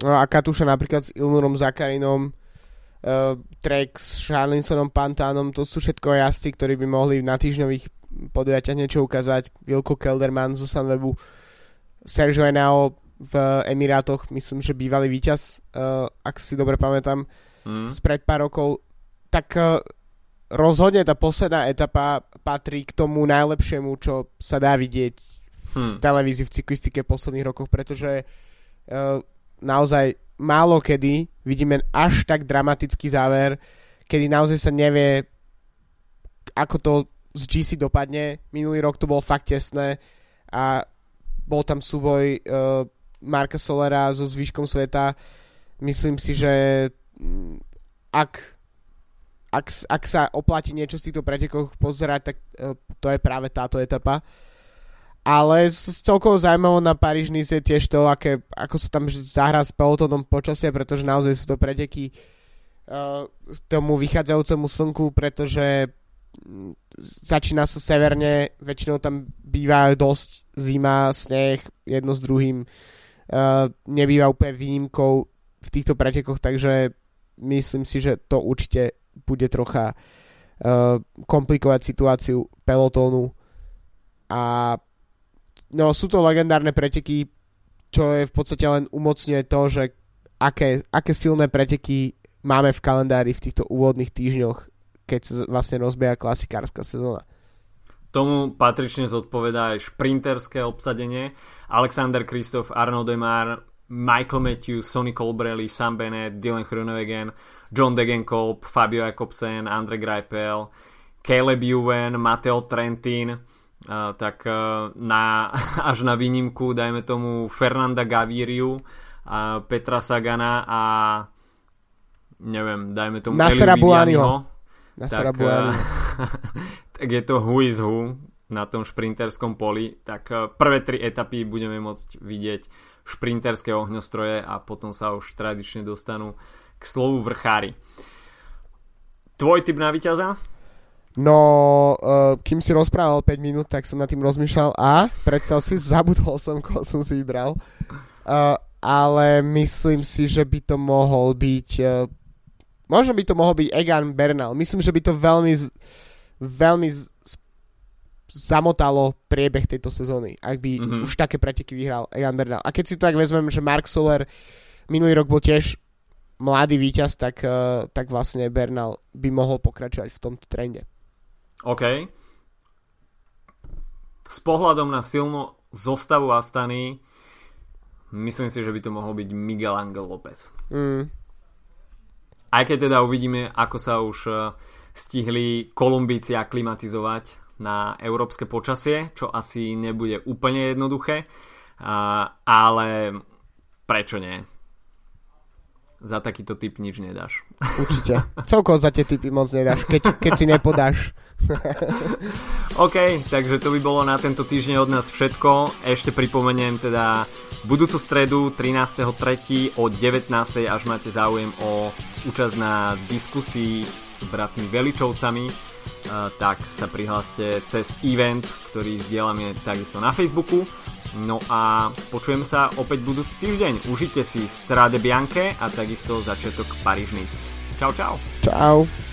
No a Katuša napríklad s Ilnurom Zakarinom, uh, Trek s Charlinsonom Pantánom, to sú všetko jazdci, ktorí by mohli na týždňových podujatiach niečo ukázať. Vilko Kelderman zo Sunwebu, Sergio Henao v Emirátoch, myslím, že bývalý víťaz, uh, ak si dobre pamätám mm. spred pár rokov, tak uh, rozhodne tá posledná etapa patrí k tomu najlepšiemu, čo sa dá vidieť hmm. v televízii, v cyklistike v posledných rokoch, pretože uh, naozaj málo kedy vidíme až tak dramatický záver, kedy naozaj sa nevie, ako to z GC dopadne. Minulý rok to bolo fakt tesné a bol tam súboj uh, Marka Solera so zvyškom sveta. Myslím si, že ak, ak, ak sa oplatí niečo z týchto pretekov pozerať, tak uh, to je práve táto etapa. Ale celkovo zaujímavé na Paríž je tiež to, aké, ako sa tam zahrá s pelotónom počasia, pretože naozaj sú to preteky uh, tomu vychádzajúcemu slnku, pretože mm, začína sa severne, väčšinou tam býva dosť zima, sneh, jedno s druhým. Uh, nebýva úplne výnimkou v týchto pretekoch, takže myslím si, že to určite bude trocha uh, komplikovať situáciu pelotónu a no sú to legendárne preteky, čo je v podstate len umocňuje to, že aké, aké silné preteky máme v kalendári v týchto úvodných týždňoch, keď sa vlastne rozbieha klasikárska sezóna. Tomu patrične zodpovedá aj šprinterské obsadenie. Alexander Kristof, Arnaud Demar, Michael Matthews, Sonny Colbrelli, Sam Bennett, Dylan Groenewegen, John Degenkolb, Fabio Jakobsen, Andre Greipel, Caleb Ewan, Matteo Trentin, tak uh, na, až na výnimku dajme tomu Fernanda Gaviriu, uh, Petra Sagana a neviem, dajme tomu Nasera Bulaniho. tak, uh, tak je to who is who na tom šprinterskom poli, tak uh, prvé tri etapy budeme môcť vidieť šprinterské ohňostroje a potom sa už tradične dostanú k slovu vrchári. Tvoj typ na víťaza? No, uh, kým si rozprával 5 minút, tak som nad tým rozmýšľal a predsa si zabudol som, koho som si vybral. Uh, ale myslím si, že by to mohol byť uh, možno by to mohol byť Egan Bernal. Myslím, že by to veľmi veľmi zamotalo priebeh tejto sezóny, ak by mm-hmm. už také preteky vyhral Egan Bernal. A keď si to tak vezmem, že Mark Soler minulý rok bol tiež mladý víťaz, tak, uh, tak vlastne Bernal by mohol pokračovať v tomto trende. OK. S pohľadom na silnú zostavu Astany Myslím si, že by to mohol byť Miguel Angel López. Mm. Aj keď teda uvidíme, ako sa už e, stihli Kolumbíci aklimatizovať na európske počasie, čo asi nebude úplne jednoduché, ale prečo nie? Za takýto typ nič nedáš. Určite. Celkovo za tie typy moc nedáš, keď, keď si nepodáš. OK, takže to by bolo na tento týždeň od nás všetko. Ešte pripomeniem teda budúcu stredu 13.3. o 19. až máte záujem o účasť na diskusii s bratmi Veličovcami tak sa prihláste cez event, ktorý zdieľame takisto na Facebooku. No a počujeme sa opäť budúci týždeň. Užite si Strade Bianche a takisto začiatok Paríž Nice. Čau, čau. Čau.